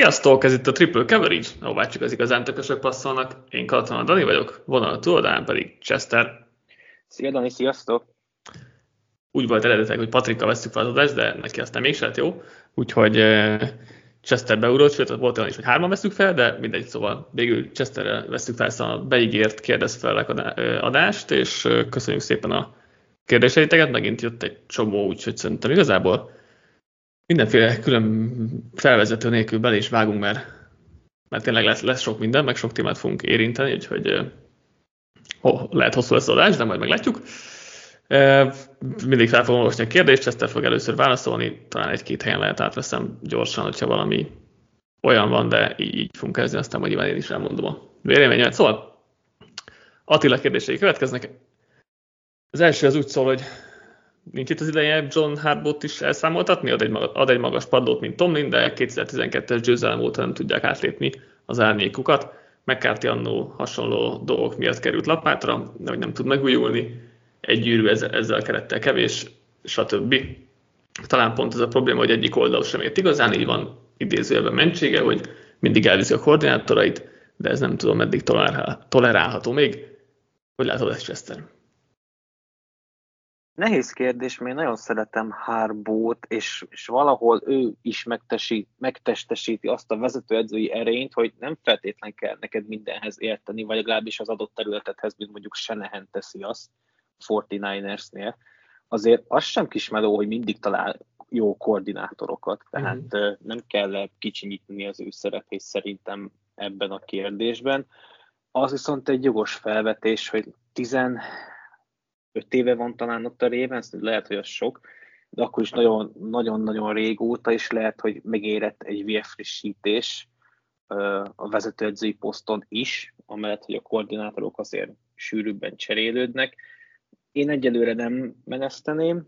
Sziasztok, ez itt a Triple Coverage, ahová csak az igazán tökösök passzolnak. Én Katona Dani vagyok, vonal túloldalán pedig Chester. Szia Dani, sziasztok! Úgy volt eredetileg, hogy Patrika veszük fel az adást, de neki aztán mégse lett jó. Úgyhogy uh, Chester beugrott, sőt volt olyan is, hogy hárman veszük fel, de mindegy, szóval végül Chesterrel veszük fel ezt a beígért kérdez fel adást, és köszönjük szépen a kérdéseiteket, megint jött egy csomó, úgyhogy szerintem igazából mindenféle külön felvezető nélkül bele is vágunk, mert, mert tényleg lesz, lesz sok minden, meg sok témát fogunk érinteni, úgyhogy oh, lehet hosszú lesz az adás, de majd meglátjuk. Mindig fel fogom olvasni a kérdést, ezt fog először válaszolni, talán egy-két helyen lehet átveszem gyorsan, hogyha valami olyan van, de így, így fogunk kezdeni, aztán majd én is elmondom a véleményemet. Szóval Attila kérdései következnek. Az első az úgy szól, hogy nincs itt az ideje John Harbot is elszámoltatni, ad egy, ad egy magas padlót, mint Tomlin, de 2012-es győzelem óta nem tudják átlépni az árnyékukat. McCarthy annó hasonló dolgok miatt került lapátra, hogy nem tud megújulni, egy gyűrű ezzel, ezzel a kerettel kevés, stb. Talán pont ez a probléma, hogy egyik oldal sem ért igazán, így van idézőjelben mentsége, hogy mindig elviszi a koordinátorait, de ez nem tudom, meddig tolerálható még. Hogy látod ezt, Chester? Nehéz kérdés, mert én nagyon szeretem Harbót, és, és valahol ő is megtesít, megtestesíti azt a vezetőedzői erényt, hogy nem feltétlen kell neked mindenhez érteni, vagy legalábbis az adott területethez, mint mondjuk Senehen teszi azt 49ersnél. Azért az sem kismeló, hogy mindig talál jó koordinátorokat, tehát mm-hmm. nem kell kicsinyíteni az ő szerepét szerintem ebben a kérdésben. Az viszont egy jogos felvetés, hogy 10 öt éve van talán ott a Ravens, lehet, hogy az sok, de akkor is nagyon-nagyon régóta, és lehet, hogy megérett egy VF frissítés a vezetőedzői poszton is, amellett, hogy a koordinátorok azért sűrűbben cserélődnek. Én egyelőre nem meneszteném,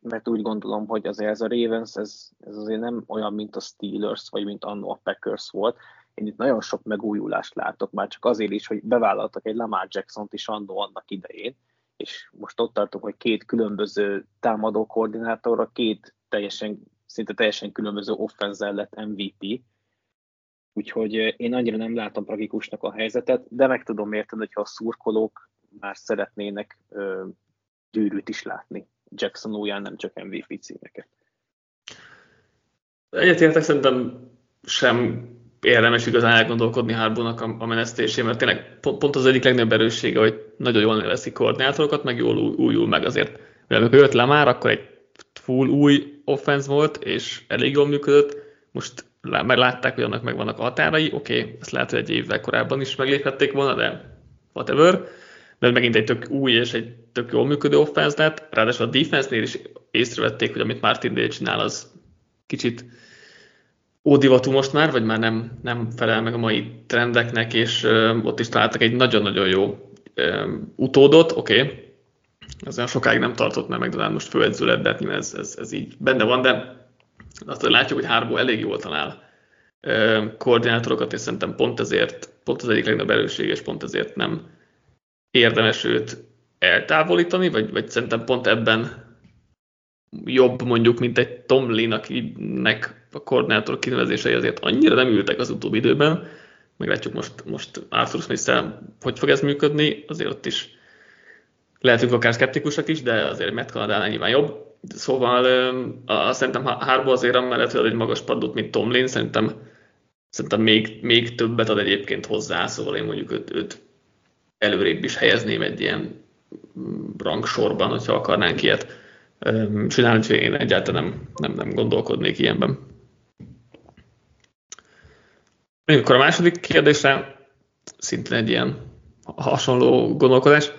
mert úgy gondolom, hogy azért ez a Ravens, ez, ez azért nem olyan, mint a Steelers, vagy mint annó a Packers volt. Én itt nagyon sok megújulást látok, már csak azért is, hogy bevállaltak egy Lamar Jackson-t is annó annak idején, és most ott tartunk, hogy két különböző támadó koordinátorra, két teljesen, szinte teljesen különböző offenzel lett MVP, úgyhogy én annyira nem látom tragikusnak a helyzetet, de meg tudom érteni, hogyha a szurkolók már szeretnének ö, gyűrűt is látni. Jackson újján nem csak MVP címeket. Egyetértek, szerintem sem érdemes igazán elgondolkodni Harbónak a, a menesztésé, mert tényleg pont, pont az egyik legnagyobb erőssége, hogy nagyon jól neveszik koordinátorokat, meg jól újul meg azért. Mert amikor jött le már, akkor egy full új offense volt, és elég jól működött. Most már látták, hogy annak megvannak a határai, oké, okay, ezt lehet, hogy egy évvel korábban is megléphették volna, de whatever. De megint egy tök új és egy tök jól működő offense lett, ráadásul a defense-nél is észrevették, hogy amit Martin Day csinál, az kicsit ódivatú most már, vagy már nem, nem felel meg a mai trendeknek, és ott is találtak egy nagyon-nagyon jó utódot, oké, okay. ez olyan sokáig nem tartott, mert McDonald most főedző lett, de hát ez, ez, ez így benne van, de azt látjuk, hogy Hárból elég jól talál ö, koordinátorokat, és szerintem pont ezért, pont az egyik legnagyobb erősség, és pont ezért nem érdemes őt eltávolítani, vagy, vagy szerintem pont ebben jobb mondjuk, mint egy Tomlin, akinek a koordinátor kinevezései azért annyira nem ültek az utóbbi időben. Meglátjuk most, most Arthur smith hogy fog ez működni, azért ott is lehetünk akár szkeptikusak is, de azért Matt Canadánál nyilván jobb. Szóval a, szerintem Harbo azért amellett, hogy egy magas padot, mint Tomlin, szerintem, szerintem még, még többet ad egyébként hozzá, szóval én mondjuk őt, őt előrébb is helyezném egy ilyen rangsorban, hogyha akarnánk ilyet csinálni, úgyhogy én egyáltalán nem, nem, nem gondolkodnék ilyenben. Még akkor a második kérdésre szintén egy ilyen hasonló gondolkodás.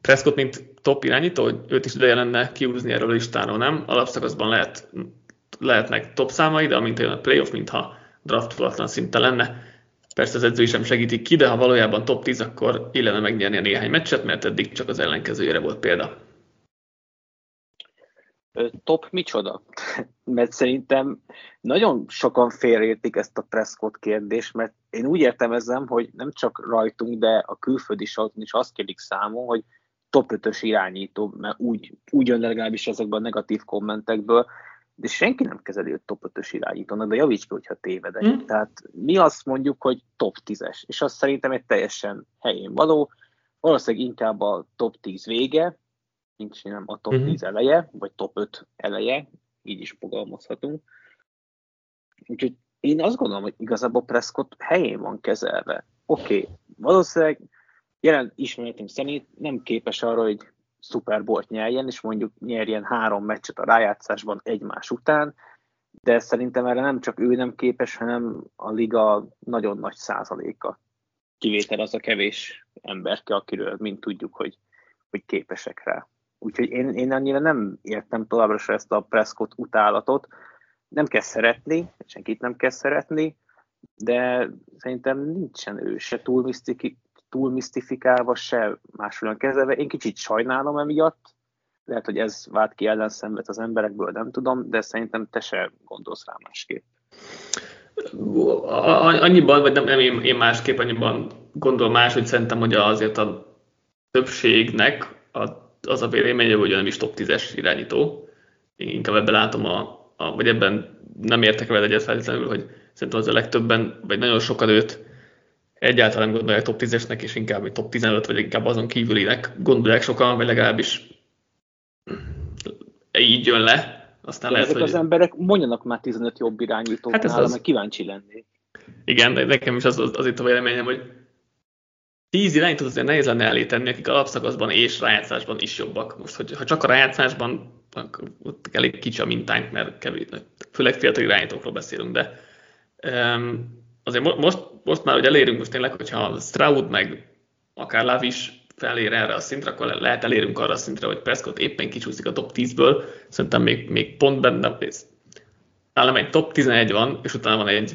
Prescott, mint top irányító, hogy őt is ideje lenne kiúzni erről a listáról, nem? Alapszakaszban lehet, lehetnek top számai, de amint jön a playoff, mintha draftolatlan szinte lenne. Persze az edzői sem segítik ki, de ha valójában top 10, akkor illene megnyerni a néhány meccset, mert eddig csak az ellenkezőjére volt példa top micsoda? mert szerintem nagyon sokan félreértik ezt a Prescott kérdést, mert én úgy értelmezem, hogy nem csak rajtunk, de a külföldi sajton is azt kérik számon, hogy top 5-ös irányító, mert úgy, úgy jön legalábbis ezekben a negatív kommentekből. de senki nem kezeli őt top 5-ös irányítónak, de javíts ki, hogyha tévedek. Mm. Tehát mi azt mondjuk, hogy top 10-es, és azt szerintem egy teljesen helyén való, valószínűleg inkább a top 10 vége, nincs nem a top mm-hmm. 10 eleje, vagy top 5 eleje, így is fogalmazhatunk. Úgyhogy én azt gondolom, hogy igazából Prescott helyén van kezelve. Oké, okay, valószínűleg jelen ismeretem szerint nem képes arra, hogy Super Bowl-t nyerjen, és mondjuk nyerjen három meccset a rájátszásban egymás után, de szerintem erre nem csak ő nem képes, hanem a liga nagyon nagy százaléka. Kivétel az a kevés emberke, akiről mind tudjuk, hogy, hogy képesek rá. Úgyhogy én, én annyira nem értem továbbra se ezt a Prescott utálatot. Nem kell szeretni, senkit nem kell szeretni, de szerintem nincsen ő se túl túl misztifikálva, se máshogyan kezelve. Én kicsit sajnálom emiatt, lehet, hogy ez vált ki ellenszenvet az emberekből, nem tudom, de szerintem te se gondolsz rá másképp. Annyiban, vagy nem, nem én, én másképp, annyiban gondolom más, hogy szerintem, hogy azért a többségnek az a véleménye, hogy nem is top 10-es irányító. Én inkább ebben látom, a, a, vagy ebben nem értek vele egyet feltétlenül, hogy szerintem az a legtöbben, vagy nagyon sokan őt egyáltalán nem gondolják top 10-esnek, és inkább egy top 15, vagy inkább azon kívülinek gondolják sokan, vagy legalábbis így jön le. Aztán lehet, ezek hogy... az emberek mondjanak már 15 jobb irányítót hát nála, az... kíváncsi lennék. Igen, de nekem is az, az, az itt a véleményem, hogy 10 irányítót azért nehéz lenne elé tenni, akik alapszakaszban és rájátszásban is jobbak. Most, hogy ha csak a rájátszásban, ott elég kicsi a mintánk, mert kevés, főleg fiatal irányítókról beszélünk, de um, azért most, most már, hogy elérünk most tényleg, hogyha Stroud meg akár Lav is felér erre a szintre, akkor lehet elérünk arra a szintre, hogy Prescott éppen kicsúszik a top 10-ből, szerintem még, még pont benne, nálam egy top 11 van, és utána van egy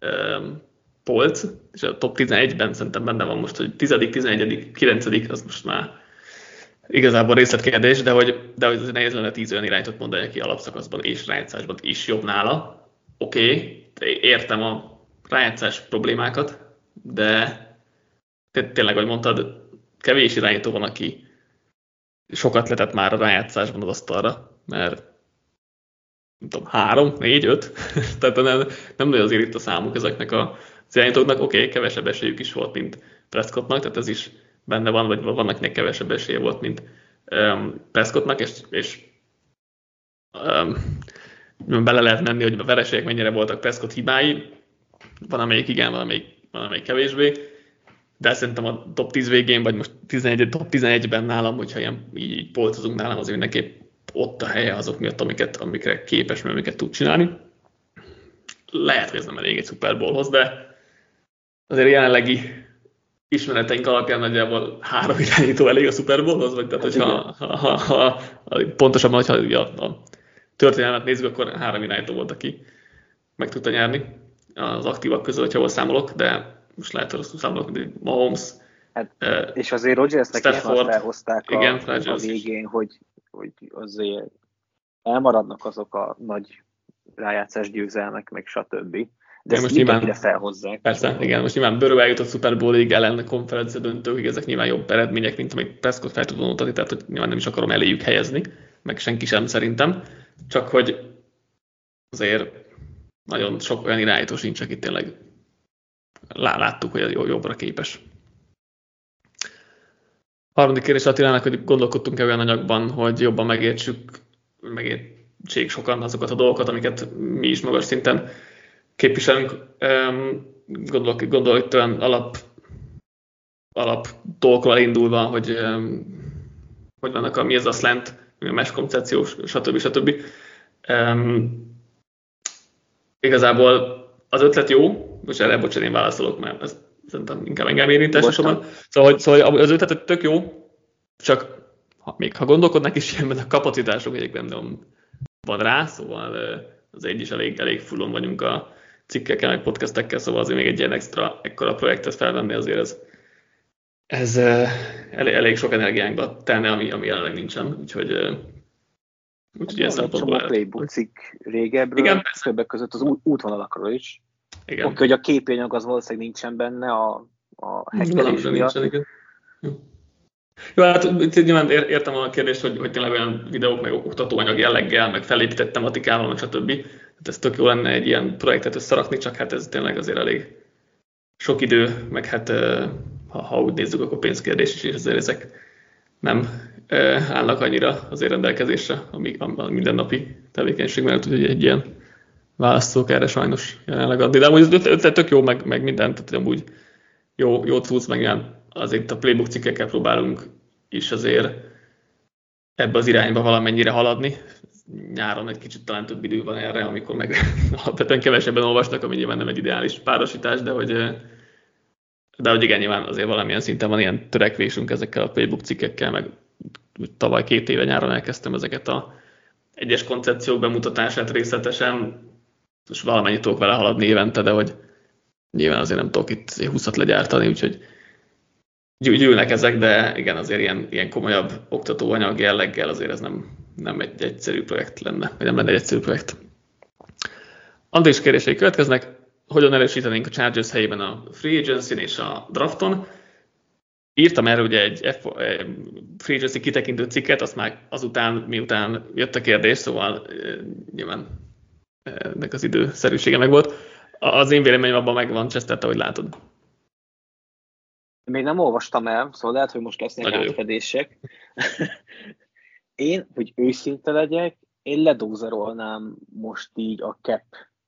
um, polc, és a top 11-ben szerintem benne van most, hogy 10., 11., 9., az most már igazából részletkérdés, de hogy, de hogy azért nehéz lenne 10 olyan irányítót mondani, aki alapszakaszban és rájátszásban is jobb nála. Oké, okay, értem a rájátszás problémákat, de tényleg, ahogy mondtad, kevés irányító van, aki sokat letett már a rájátszásban az asztalra, mert nem tudom, három, négy, öt, tehát nem, nem nagyon azért itt a számuk ezeknek a irányítóknak, oké, okay, kevesebb esélyük is volt, mint Prescottnak, tehát ez is benne van, vagy vannak akinek kevesebb esélye volt, mint um, Prescottnak, és, és um, bele lehet menni, hogy a vereségek mennyire voltak Prescott hibái, van amelyik igen, van amelyik, van amelyik kevésbé, de szerintem a top 10 végén, vagy most 11, top 11-ben nálam, hogyha ilyen így, így polcozunk nálam, az mindenképp ott a helye azok miatt, amiket, amikre képes, mert amiket tud csinálni. Lehet, hogy ez nem elég egy Super Bowlhoz, de azért jelenlegi ismereteink alapján nagyjából három irányító elég a Super Bowlhoz, vagy tehát, hogyha ha, ha, ha, pontosabban, hogyha a, a történelmet nézzük, akkor három irányító volt, aki meg tudta nyerni az aktívak közül, hogyha jól számolok, de most lehet, hogy számolok, de Mahomes, Hát, uh, és azért Rodgersnek is felhozták igen, a, a végén, hogy, hogy azért elmaradnak azok a nagy rájátszás győzelmek, meg stb. De ezt most nyilván felhozzák. Persze, igen, most nyilván Burrow eljutott Super Bowl-ig ellen konferencia döntőig, ezek nyilván jobb eredmények, mint amit Prescott fel tud mutatni, tehát hogy nyilván nem is akarom eléjük helyezni, meg senki sem szerintem, csak hogy azért nagyon sok olyan irányító sincs, aki tényleg láttuk, hogy jobbra képes. Harmadik kérdés Attilának, hogy gondolkodtunk-e olyan anyagban, hogy jobban megértsük, megértsék sokan azokat a dolgokat, amiket mi is magas szinten képviselünk. Gondolok, gondolok itt olyan alap, alap dolgokról indulva, hogy hogy vannak a mi ez a slant, a mesh koncepció, stb. stb. Um, igazából az ötlet jó, most erre bocsánat, én válaszolok, mert ez szerintem inkább engem érint elsősorban. Szóval, szóval az ötlet tök jó, csak ha, még ha gondolkodnak is ilyen, mert a kapacitások egyébként nem van rá, szóval az egy is elég, elég fullon vagyunk a cikkekkel, meg podcastekkel, szóval azért még egy ilyen extra ekkora projektet felvenni azért ez, ez elég, elég sok energiánkba tenne, ami, ami jelenleg nincsen, úgyhogy Úgyhogy ilyen szempontból... Csomó playbook cikk régebről, Igen, többek között az útvonalakról is. Igen. Oké, hogy a képanyag az valószínűleg nincsen benne a, a hekkelés miatt. Nincsen, igen. Jó, hát nyilván értem a kérdést, hogy, hogy tényleg olyan videók, meg oktatóanyag jelleggel, meg felépített tematikával, meg stb. Hát ez tök jó lenne egy ilyen projektet összerakni, csak hát ez tényleg azért elég sok idő, meg hát ha, ha úgy nézzük, akkor pénzkérdés is, és azért ezek nem állnak annyira azért rendelkezésre ami a mindennapi tevékenység mellett, úgyhogy egy ilyen választók erre sajnos jelenleg adni. De amúgy az ötlet tök jó, meg, meg mindent, tehát amúgy jó, jó cucc, meg ilyen azért a playbook cikkekkel próbálunk is azért ebbe az irányba valamennyire haladni. Nyáron egy kicsit talán több idő van erre, amikor meg alapvetően kevesebben olvasnak, ami nyilván nem egy ideális párosítás, de hogy, de hogy igen, nyilván azért valamilyen szinten van ilyen törekvésünk ezekkel a playbook cikkekkel, meg tavaly két éve nyáron elkezdtem ezeket a egyes koncepciók bemutatását részletesen, és valamennyit tudok vele haladni évente, de hogy nyilván azért nem tudok itt 20-at legyártani, úgyhogy gyűlnek ezek, de igen, azért ilyen, ilyen komolyabb oktatóanyag jelleggel azért ez nem, nem egy egyszerű projekt lenne, vagy nem lenne egy egyszerű projekt. Andrés kérdései következnek, hogyan erősítenénk a Chargers helyében a Free agency és a drafton. Írtam erről ugye egy F, Free Agency kitekintő cikket, azt már azután, miután jött a kérdés, szóval nyilván ennek az időszerűsége meg volt. Az én véleményem abban megvan, Chester, ahogy látod. Még nem olvastam el, szóval lehet, hogy most lesznek átfedések. én, hogy őszinte legyek, én ledózerolnám most így a cap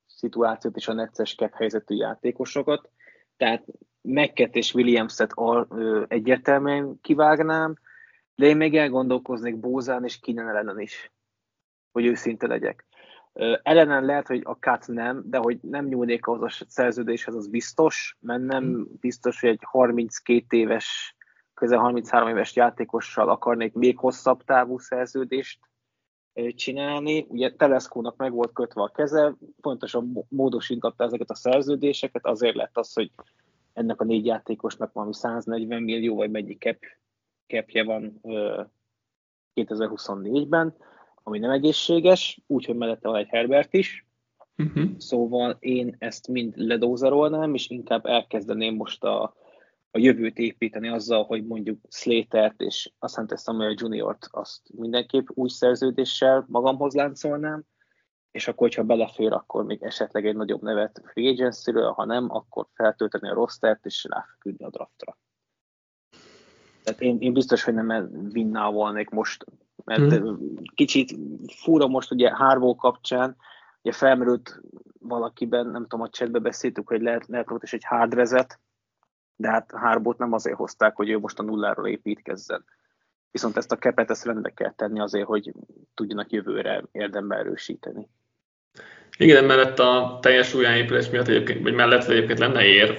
szituációt és a necces cap helyzetű játékosokat. Tehát Mekket és Williams-et egyértelműen kivágnám, de én még elgondolkoznék Bózán és Kinen ellenen is, hogy őszinte legyek. Ellenen lehet, hogy a cut nem, de hogy nem nyúlnék az a szerződéshez, az biztos, mert nem hmm. biztos, hogy egy 32 éves, közel 33 éves játékossal akarnék még hosszabb távú szerződést csinálni. Ugye Teleszkónak meg volt kötve a keze, pontosan módosította ezeket a szerződéseket, azért lett az, hogy ennek a négy játékosnak valami 140 millió, vagy mennyi cap, capje van 2024-ben ami nem egészséges, úgyhogy mellette van egy Herbert is. Uh-huh. Szóval én ezt mind ledózerolnám, és inkább elkezdeném most a, a jövőt építeni azzal, hogy mondjuk Slatert és Asante Samuel Junior-t azt mindenképp új szerződéssel magamhoz láncolnám, és akkor, hogyha belefér, akkor még esetleg egy nagyobb nevet free agency ha nem, akkor feltölteni a rostert, és ráfeküdni a draftra. Tehát én, én biztos, hogy nem vinná volnék most mert hmm. kicsit fura most ugye Hárvó kapcsán, ugye felmerült valakiben, nem tudom, a chatbe beszéltük, hogy lehet, lehet volt is egy hardrezet, de hát Hárbót nem azért hozták, hogy ő most a nulláról építkezzen. Viszont ezt a kepet ezt rendbe kell tenni azért, hogy tudjanak jövőre érdembe erősíteni. Igen, mellett a teljes újjáépülés miatt egyébként, vagy mellett egyébként lenne érv,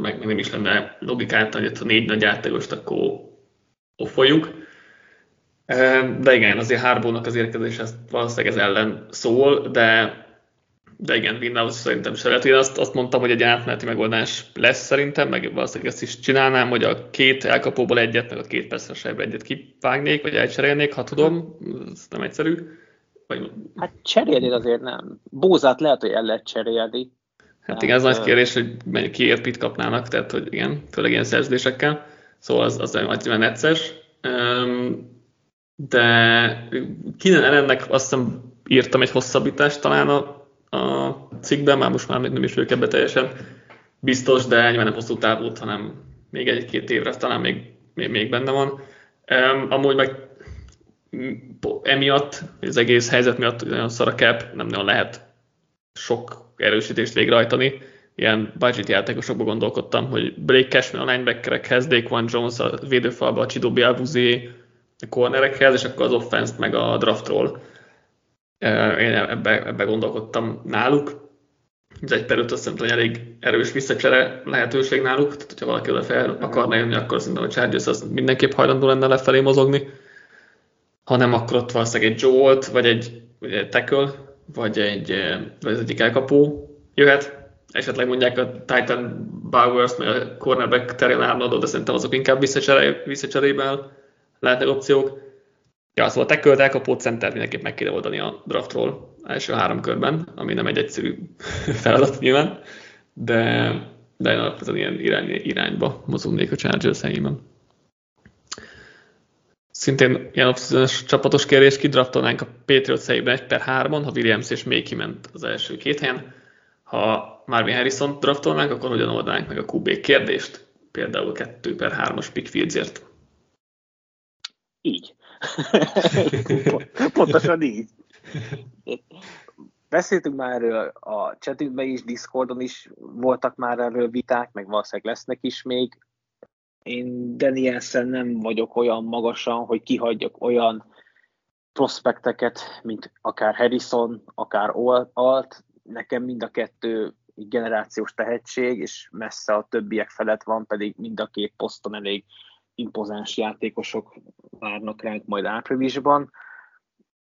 meg nem is lenne logikát, hogy a négy nagy átlagost akkor offoljuk, de igen, azért Harbónak az érkezés ezt valószínűleg ez ellen szól, de, de igen, Windows szerintem se lehet. Én azt, azt mondtam, hogy egy átmeneti megoldás lesz szerintem, meg valószínűleg ezt is csinálnám, hogy a két elkapóból egyet, meg a két percesebbre egyet kivágnék, vagy elcserélnék, ha tudom, ez nem egyszerű. Vagy... Hát cserélni azért nem. Bózát lehet, hogy el lehet cserélni. Hát igen, ez nagy kérdés, hogy kiért pit kapnának, tehát hogy igen, főleg ilyen szerződésekkel. Szóval az, az nagyon necces. Um, de Kinen ellennek azt hiszem írtam egy hosszabbítást talán a, a cikkben, már most már nem is vagyok ebbe teljesen biztos, de nyilván nem hosszú távú, hanem még egy-két évre talán még, még, még benne van. Um, amúgy meg emiatt, az egész helyzet miatt nagyon szar a cap, nem nagyon lehet sok erősítést végrehajtani. Ilyen budget játékosokban gondolkodtam, hogy Blake Cashman a linebackerekhez, Daquan Jones a védőfalba, a Chido Bialvuzé, a cornerekhez, és akkor az offense meg a draftról. Én ebbe, ebbe gondolkodtam náluk. Ez egy per azt hogy elég erős visszacsere lehetőség náluk, tehát hogyha valaki oda fel akarna jönni, akkor szerintem a Chargers az mindenképp hajlandó lenne lefelé mozogni. Ha nem, akkor ott valószínűleg egy Joe vagy egy, vagy egy tackle, vagy egy, vagy az egyik elkapó jöhet. Esetleg mondják a Titan Bowers, meg a cornerback Terry Arnoldot, de szerintem azok inkább visszacsere, visszacserével lehetnek opciók. Ja, szóval tekkölt elkapott center mindenképp meg kéne oldani a draftról első három körben, ami nem egy egyszerű feladat nyilván, de, de én alapvetően ilyen irány, irányba mozognék a Chargers helyében. Szintén ilyen off csapatos kérdés, kidraftolnánk a Patriots helyében 1 per 3-on, ha Williams és még kiment az első két helyen. Ha Marvin Harrison draftolnánk, akkor hogyan oldanánk meg a QB kérdést? Például 2 per 3-as pick. Így. Pontosan így. Beszéltünk már erről a chatünkben is, Discordon is voltak már erről viták, meg valószínűleg lesznek is még. Én Danielsen nem vagyok olyan magasan, hogy kihagyjak olyan prospekteket, mint akár Harrison, akár Alt. Nekem mind a kettő generációs tehetség, és messze a többiek felett van, pedig mind a két poszton elég impozáns játékosok várnak ránk majd áprilisban,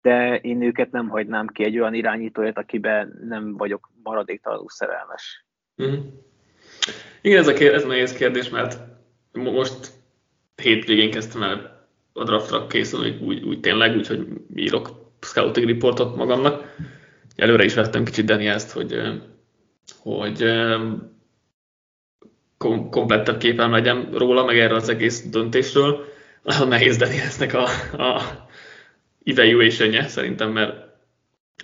de én őket nem hagynám ki egy olyan irányítóért, akiben nem vagyok maradéktalanul szerelmes. Mm. Igen, ez a, kérdés, ez nehéz kérdés, mert most hétvégén kezdtem el a draftra készülni, úgy, úgy tényleg, úgyhogy írok scouting reportot magamnak. Előre is vettem kicsit Danielst, hogy, hogy kom- komplettebb képen legyen róla, meg erről az egész döntésről. Nagyon nehéz Danielsnek a, a evaluation szerintem, mert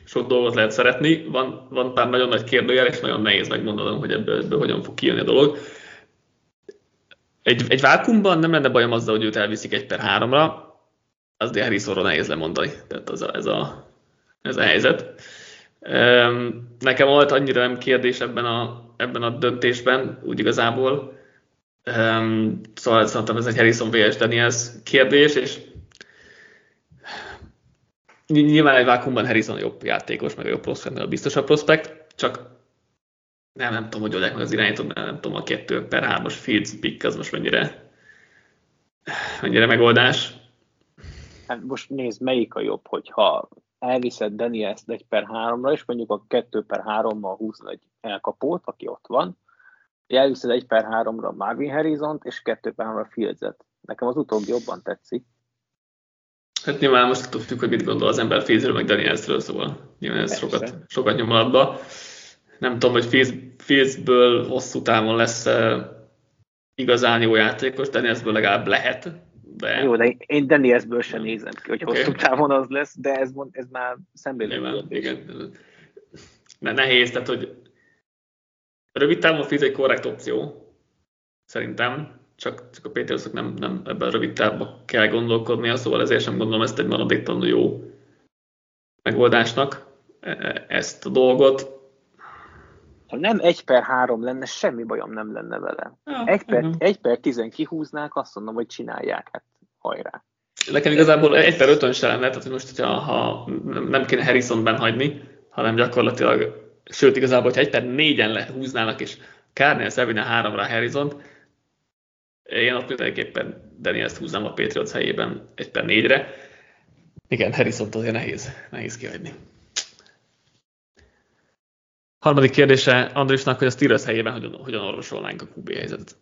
sok dolgot lehet szeretni, van, van pár nagyon nagy kérdőjel, és nagyon nehéz megmondanom, hogy ebből, ebből hogyan fog kijönni a dolog. Egy, egy vákumban nem lenne bajom azzal, hogy őt elviszik egy per háromra, az de Harrisonról nehéz lemondani. Tehát az a, ez, a, ez a helyzet. Nekem volt annyira nem kérdés ebben a, ebben a döntésben, úgy igazából. Szóval szerintem ez egy Harrison vs. Daniels kérdés, és nyilván egy vákumban Harrison jobb játékos, meg a jobb prospekt, a biztosabb prospekt, csak nem, nem tudom, hogy oldják meg az irányítót, nem, nem tudom, a kettő per hármas Fields pick az most mennyire, mennyire megoldás. Hát most nézd, melyik a jobb, hogyha elviszed Daniels egy per háromra, és mondjuk a kettő per hárommal húzod egy elkapót, aki ott van, elviszed egy per háromra Marvin harrison és kettő per háromra Fieldset. Nekem az utóbbi jobban tetszik. Hát nyilván most tudjuk, hogy mit gondol az ember Fieldsről, meg Danielsről, szóval nyilván ez sokat, sokat nyom alatba. Nem tudom, hogy Fields, Fieldsből hosszú távon lesz igazán jó játékos, Danielsből legalább lehet. De... Jó, de én Danielsből sem nézem ki, hogy okay. hosszú távon az lesz, de ez, ez már szemlélő. Igen. Ne, nehéz, tehát hogy rövid távon Fields egy korrekt opció, szerintem, csak, csak a Patriotsok nem, nem ebben a rövid távban kell gondolkodnia, szóval ezért sem gondolom ezt egy maradéktalanul jó megoldásnak, e, e, ezt a dolgot. Ha nem egy per három lenne, semmi bajom nem lenne vele. Ja, egy, per, uh-huh. egy per tizen kihúznák, azt mondom, hogy csinálják, hát hajrá. Nekem igazából egy per ötön se lenne, tehát hogy most, hogyha ha nem kéne Harrisonben hagyni, hanem gyakorlatilag, sőt igazából, hogyha egy per négyen lehúznának, és Kárnél Szevine háromra Harrison-t, én ott mindenképpen Daniels húznám a Patriots helyében egy per négyre. Igen, harrison azért nehéz, nehéz kihagyni. Harmadik kérdése Andrisnak, hogy a Steelers helyében hogyan, hogyan orvosolnánk a QB helyzetet.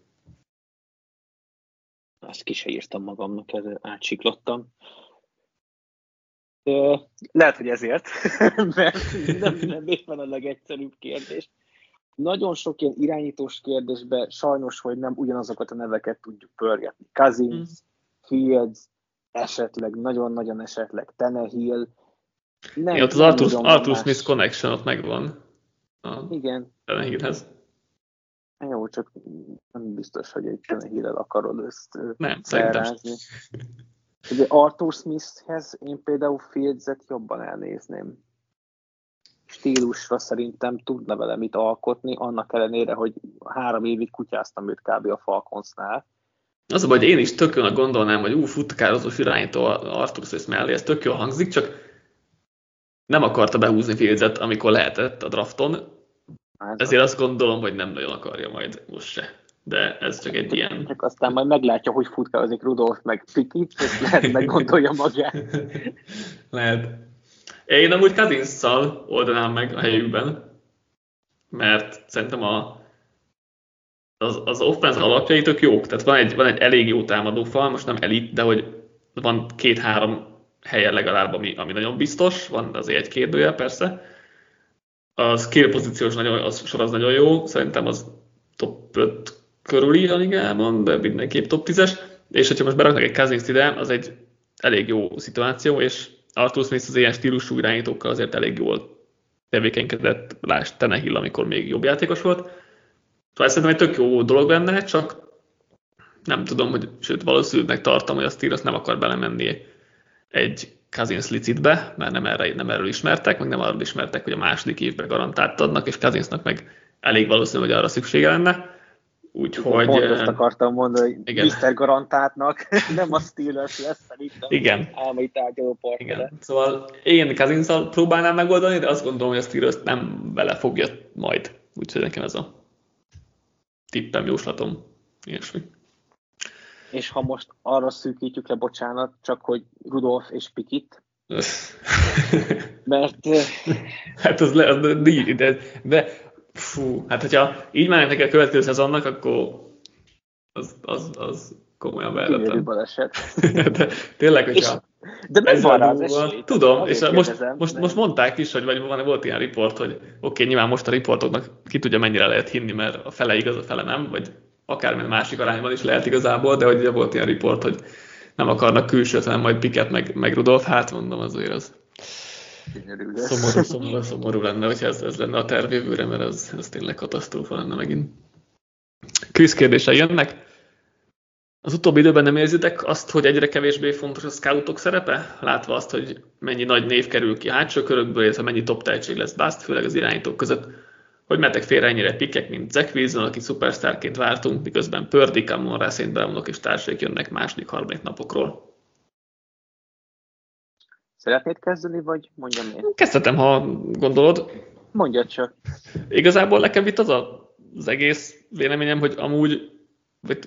Azt ki se írtam magamnak, átsiklottam. Lehet, hogy ezért, mert nem, nem éppen a legegyszerűbb kérdés nagyon sok ilyen irányítós kérdésben sajnos, hogy nem ugyanazokat a neveket tudjuk pörgetni. Cousins, mm. Fields, esetleg, nagyon-nagyon esetleg Tenehill. Nem, Igen, ott az Arthur, Arthur Smith connection ott megvan. A Igen. Tenehillhez. Jó, csak nem biztos, hogy egy Tenehill-el akarod ezt nem, szerintem. Ugye Arthur Smithhez én például Fields-et jobban elnézném stílusra szerintem tudna vele mit alkotni, annak ellenére, hogy három évig kutyáztam őt kb. a Falconsnál. Az a baj, hogy én is tök jónak gondolnám, hogy ú, futkározós irányító Arthur Smith mellé, ez tök jól hangzik, csak nem akarta behúzni Fieldset, amikor lehetett a drafton, ezért azt gondolom, hogy nem nagyon akarja majd most se. De ez csak egy ilyen... Csak aztán majd meglátja, hogy futkározik Rudolf meg Pikit, és lehet meggondolja magát. lehet. Én amúgy cousins oldanám meg a helyükben, mert szerintem a, az, az offense alapjai tök jók. Tehát van egy, van egy elég jó támadó fal, most nem elit, de hogy van két-három helyen legalább, ami, ami nagyon biztos, van azért egy kérdője persze. A skill pozíciós nagyon, az sor az nagyon jó, szerintem az top 5 körüli a ligában, de mindenképp top 10-es. És hogyha most beraknak egy Cousins ide, az egy elég jó szituáció, és Arthur Smith az ilyen stílusú irányítókkal azért elég jól tevékenykedett, lásd Tenehill, amikor még jobb játékos volt. Szóval szerintem egy tök jó dolog lenne, csak nem tudom, hogy sőt valószínűleg tartom, hogy a Steelers nem akar belemenni egy Cousins licitbe, mert nem, erre, nem erről ismertek, meg nem arról ismertek, hogy a második évben garantált adnak, és Cousinsnak meg elég valószínű, hogy arra szüksége lenne. Úgyhogy... Pont azt akartam mondani, hogy igen. Mr. Garantátnak, nem a Steelers lesz szerintem. Igen. Álmai tárgyaló partnere. Igen. Szóval én cousins próbálnám megoldani, de azt gondolom, hogy a Steelers nem vele fogja majd. Úgyhogy nekem ez a tippem, jóslatom, ilyesmi. És ha most arra szűkítjük le, bocsánat, csak hogy Rudolf és Pikit, mert... hát az, le, az de, de, de fú, hát hogyha így mennek a következő szezonnak, akkor az, az, az komolyan bejelöttem. baleset. de tényleg, hogyha de meg van az esély, Tudom, és most, kérdezem, most, most, mondták is, hogy vagy van, volt ilyen riport, hogy oké, okay, nyilván most a riportoknak ki tudja mennyire lehet hinni, mert a fele igaz, a fele nem, vagy akármilyen másik arányban is lehet igazából, de hogy volt ilyen riport, hogy nem akarnak külsőt, hanem majd Piket meg, meg Rudolf, hát mondom azért az szomorú, szomorú, szomorú lenne, hogyha ez, ez lenne a tervévőre, mert ez, ez tényleg katasztrófa lenne megint. Krisz kérdései jönnek. Az utóbbi időben nem érzitek azt, hogy egyre kevésbé fontos a scoutok szerepe? Látva azt, hogy mennyi nagy név kerül ki hátsó körökből, illetve mennyi top tehetség lesz Bast, főleg az irányítók között. Hogy metek félre ennyire pikek, mint Zach Wilson, aki szupersztárként vártunk, miközben Pördi, Camon, Racine Brownok és társaik jönnek második, harmadik napokról. Szeretnéd kezdeni, vagy mondjam én? Kezdhetem, ha gondolod. Mondja csak. Igazából nekem itt az a, az egész véleményem, hogy amúgy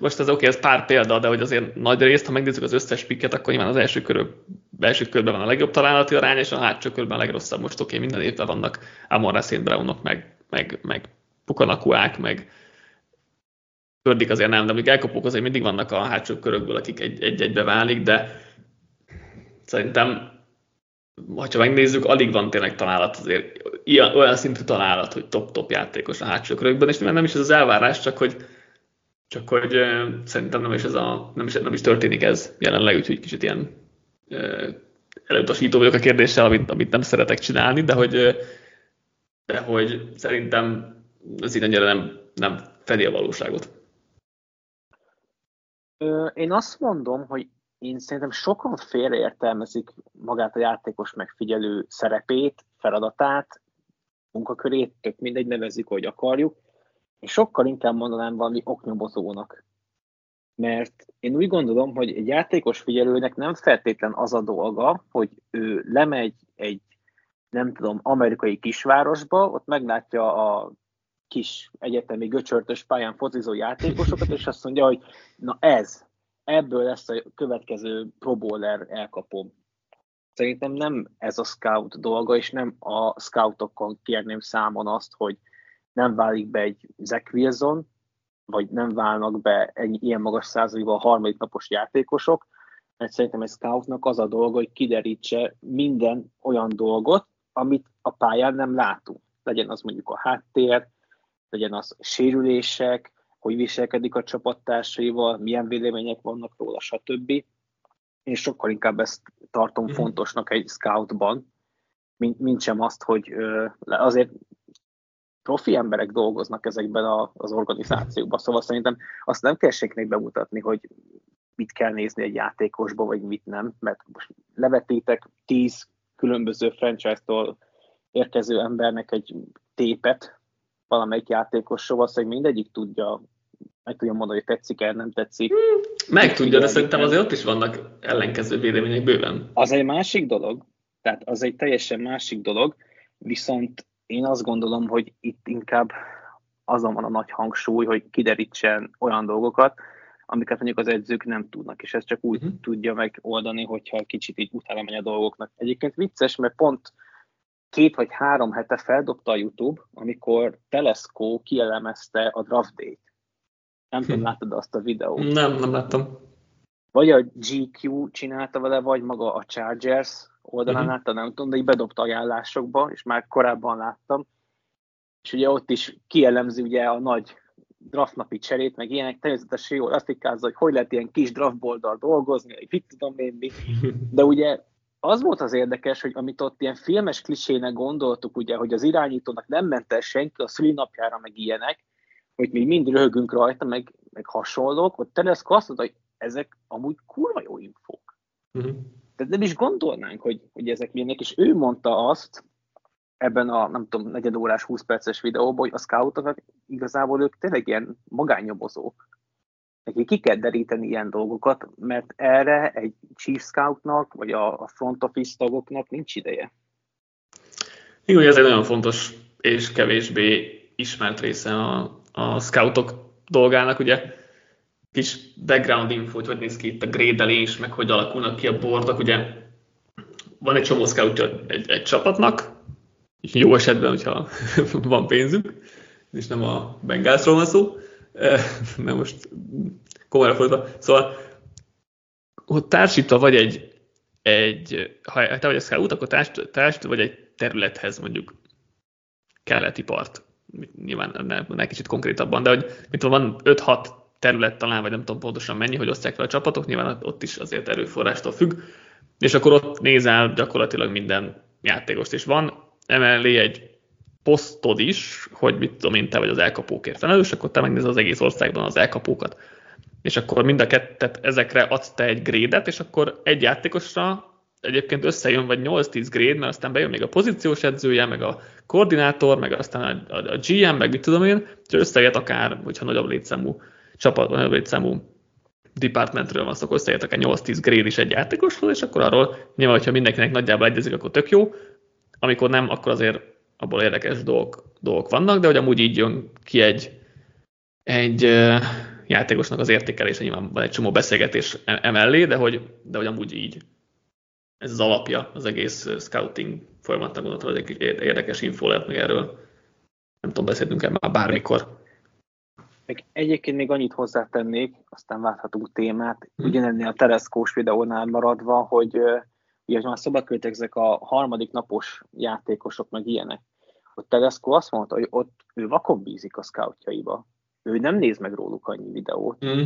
most ez oké, okay, ez pár példa, de hogy azért nagy részt, ha megnézzük az összes piket, akkor nyilván az első, körül, első körben van a legjobb találati arány, és a hátsó körben a legrosszabb. Most oké, okay, minden évben vannak Amon Racine Brownok, meg, meg, meg Pukanakuák, meg Pördik azért nem, de még elkapók azért mindig vannak a hátsó körökből, akik egy-egybe válik, de szerintem ha megnézzük, alig van tényleg találat azért, ilyen, olyan szintű találat, hogy top-top játékos a hátsó körökben, és nem is ez az elvárás, csak hogy csak hogy szerintem nem is, ez a, nem, is, nem is történik ez jelenleg, úgyhogy kicsit ilyen elutasító vagyok a kérdéssel, amit, amit nem szeretek csinálni, de hogy, de hogy szerintem ez így annyira nem, nem fedi a valóságot. Én azt mondom, hogy én szerintem sokan félreértelmezik magát a játékos megfigyelő szerepét, feladatát, munkakörét, tök mindegy, nevezzük, hogy akarjuk. Én sokkal inkább mondanám valami oknyomozónak. Mert én úgy gondolom, hogy egy játékos figyelőnek nem feltétlen az a dolga, hogy ő lemegy egy, nem tudom, amerikai kisvárosba, ott meglátja a kis egyetemi göcsörtös pályán focizó játékosokat, és azt mondja, hogy na ez, ebből lesz a következő Pro Bowler elkapom. Szerintem nem ez a scout dolga, és nem a scoutokon kérném számon azt, hogy nem válik be egy Zach Wilson, vagy nem válnak be egy ilyen magas százalékban a harmadik napos játékosok, mert szerintem egy scoutnak az a dolga, hogy kiderítse minden olyan dolgot, amit a pályán nem látunk. Legyen az mondjuk a háttér, legyen az sérülések, hogy viselkedik a csapattársaival, milyen vélemények vannak róla, stb. Én sokkal inkább ezt tartom mm-hmm. fontosnak egy scoutban, mint, mint sem azt, hogy azért profi emberek dolgoznak ezekben a, az organizációkban, szóval szerintem azt nem kell senkinek bemutatni, hogy mit kell nézni egy játékosba, vagy mit nem, mert most levetítek tíz különböző franchise-tól érkező embernek egy tépet valamelyik játékosról, valószínűleg mindegyik tudja meg tudja mondani, hogy tetszik-e, nem tetszik. Hmm, meg tudja, de szerintem azért ott is vannak ellenkező vélemények bőven. Az egy másik dolog, tehát az egy teljesen másik dolog, viszont én azt gondolom, hogy itt inkább azon van a nagy hangsúly, hogy kiderítsen olyan dolgokat, amiket mondjuk az edzők nem tudnak, és ezt csak úgy uh-huh. tudja megoldani, hogyha kicsit így utána megy a dolgoknak. Egyébként vicces, mert pont két vagy három hete feldobta a YouTube, amikor Telesco kielemezte a draft date. Nem tudom, hm. láttad azt a videót? Nem, nem láttam. Vagy a GQ csinálta vele, vagy maga a Chargers oldalán uh-huh. láttam, nem tudom, de így bedobta ajánlásokba, és már korábban láttam. És ugye ott is kielemzi ugye a nagy draftnapi cserét, meg ilyenek, természetesen jól azt ikázza, hogy hogy lehet ilyen kis draftboldal dolgozni, hogy mit tudom én mi. De ugye az volt az érdekes, hogy amit ott ilyen filmes klisének gondoltuk, ugye, hogy az irányítónak nem ment el senki a szülinapjára, meg ilyenek, hogy mi mind röhögünk rajta, meg, meg hasonlók, ott Teleszko azt mondta, hogy ezek amúgy kurva jó infók. Uh-huh. Tehát nem is gondolnánk, hogy, hogy ezek milyenek, és ő mondta azt ebben a, nem tudom, negyed órás, 20 perces videóban, hogy a scoutok igazából ők tényleg ilyen magányobozók. Neki ki kell deríteni ilyen dolgokat, mert erre egy chief scoutnak, vagy a front office tagoknak nincs ideje. Igen, ez egy nagyon fontos és kevésbé ismert része a, a scoutok dolgának, ugye kis background info, hogy hogy néz ki itt a grédelés, meg hogy alakulnak ki a bordok, ugye van egy csomó scoutja egy, egy csapatnak, jó esetben, hogyha van pénzük, és nem a Bengalsról van szó, mert most komolyra fordítva. Szóval, hogy társítva vagy egy, egy ha te vagy a scout, akkor társ, társ vagy egy területhez mondjuk keleti part. Nyilván ne, ne kicsit konkrétabban, de hogy mint van 5-6 terület talán, vagy nem tudom pontosan mennyi, hogy osztják fel a csapatok, nyilván ott is azért erőforrástól függ, és akkor ott nézel gyakorlatilag minden játékost, és van emellé egy posztod is, hogy mit tudom én, te vagy az elkapókért felelős, akkor te megnézed az egész országban az elkapókat. És akkor mind a kettet ezekre adsz te egy grédet, és akkor egy játékosra egyébként összejön vagy 8-10 gréd, mert aztán bejön még a pozíciós edzője, meg a koordinátor, meg aztán a, a GM, meg mit tudom én, és összejött akár, hogyha nagyobb létszámú csapat, nagyobb létszámú departmentről van szó, akkor összejött akár 8-10 gréd is egy játékoshoz, és akkor arról nyilván, hogyha mindenkinek nagyjából egyezik, akkor tök jó, amikor nem, akkor azért abból érdekes dolgok, dolgok vannak, de hogy amúgy így jön ki egy, egy játékosnak az értékelése, nyilván van egy csomó beszélgetés e-, emellé, de hogy, de hogy amúgy így ez az alapja az egész scouting folyamatnak, gondoltam, hogy egy érdekes info lehet még erről. Nem tudom, beszéltünk el már bármikor. Meg egyébként még annyit hozzátennék, aztán válthatunk témát, hmm. ugyanennél a Tereszkós videónál maradva, hogy ugye már ezek a harmadik napos játékosok, meg ilyenek. Ott Tedesco azt mondta, hogy ott ő vakon bízik a scoutjaiba. Ő nem néz meg róluk annyi videót. Mm.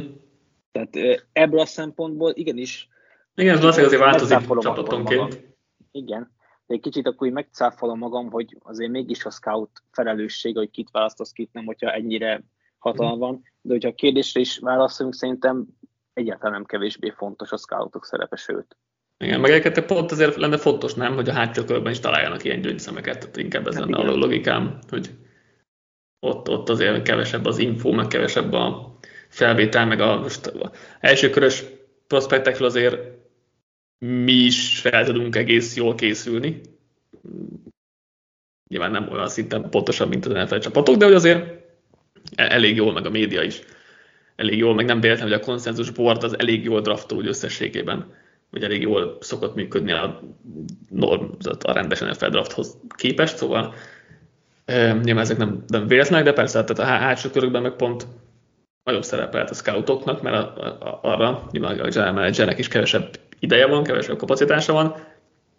Tehát ebből a szempontból igenis... Igen, ez valószínűleg azért változik csapatonként. Igen, de egy kicsit akkor megcáfolom magam, hogy azért mégis a scout felelőssége, hogy kit választasz, kit nem, hogyha ennyire hatalma mm. van. De hogyha a kérdésre is válaszolunk, szerintem egyáltalán nem kevésbé fontos a scoutok szerepe, sőt. Igen, meg egyébként pont azért lenne fontos, nem, hogy a hátsó körben is találjanak ilyen gyöngyszemeket, tehát inkább ez hát lenne igen. a logikám, hogy ott, ott azért kevesebb az info, meg kevesebb a felvétel, meg a most a első körös prospektekről azért mi is fel tudunk egész jól készülni. Nyilván nem olyan szinten pontosabb, mint az NFL csapatok, de hogy azért e- elég jól, meg a média is elég jól, meg nem véletlen, hogy a konszenzus board az elég jól draftol úgy összességében hogy elég jól szokott működni a, norm, a rendes NFL drafthoz képest, szóval nyilván ezek nem, nem véletlenek, de persze tehát a hátsó körökben meg pont nagyobb szerepelt a scoutoknak, mert a, a, arra nyilván a general managernek is kevesebb ideje van, kevesebb kapacitása van.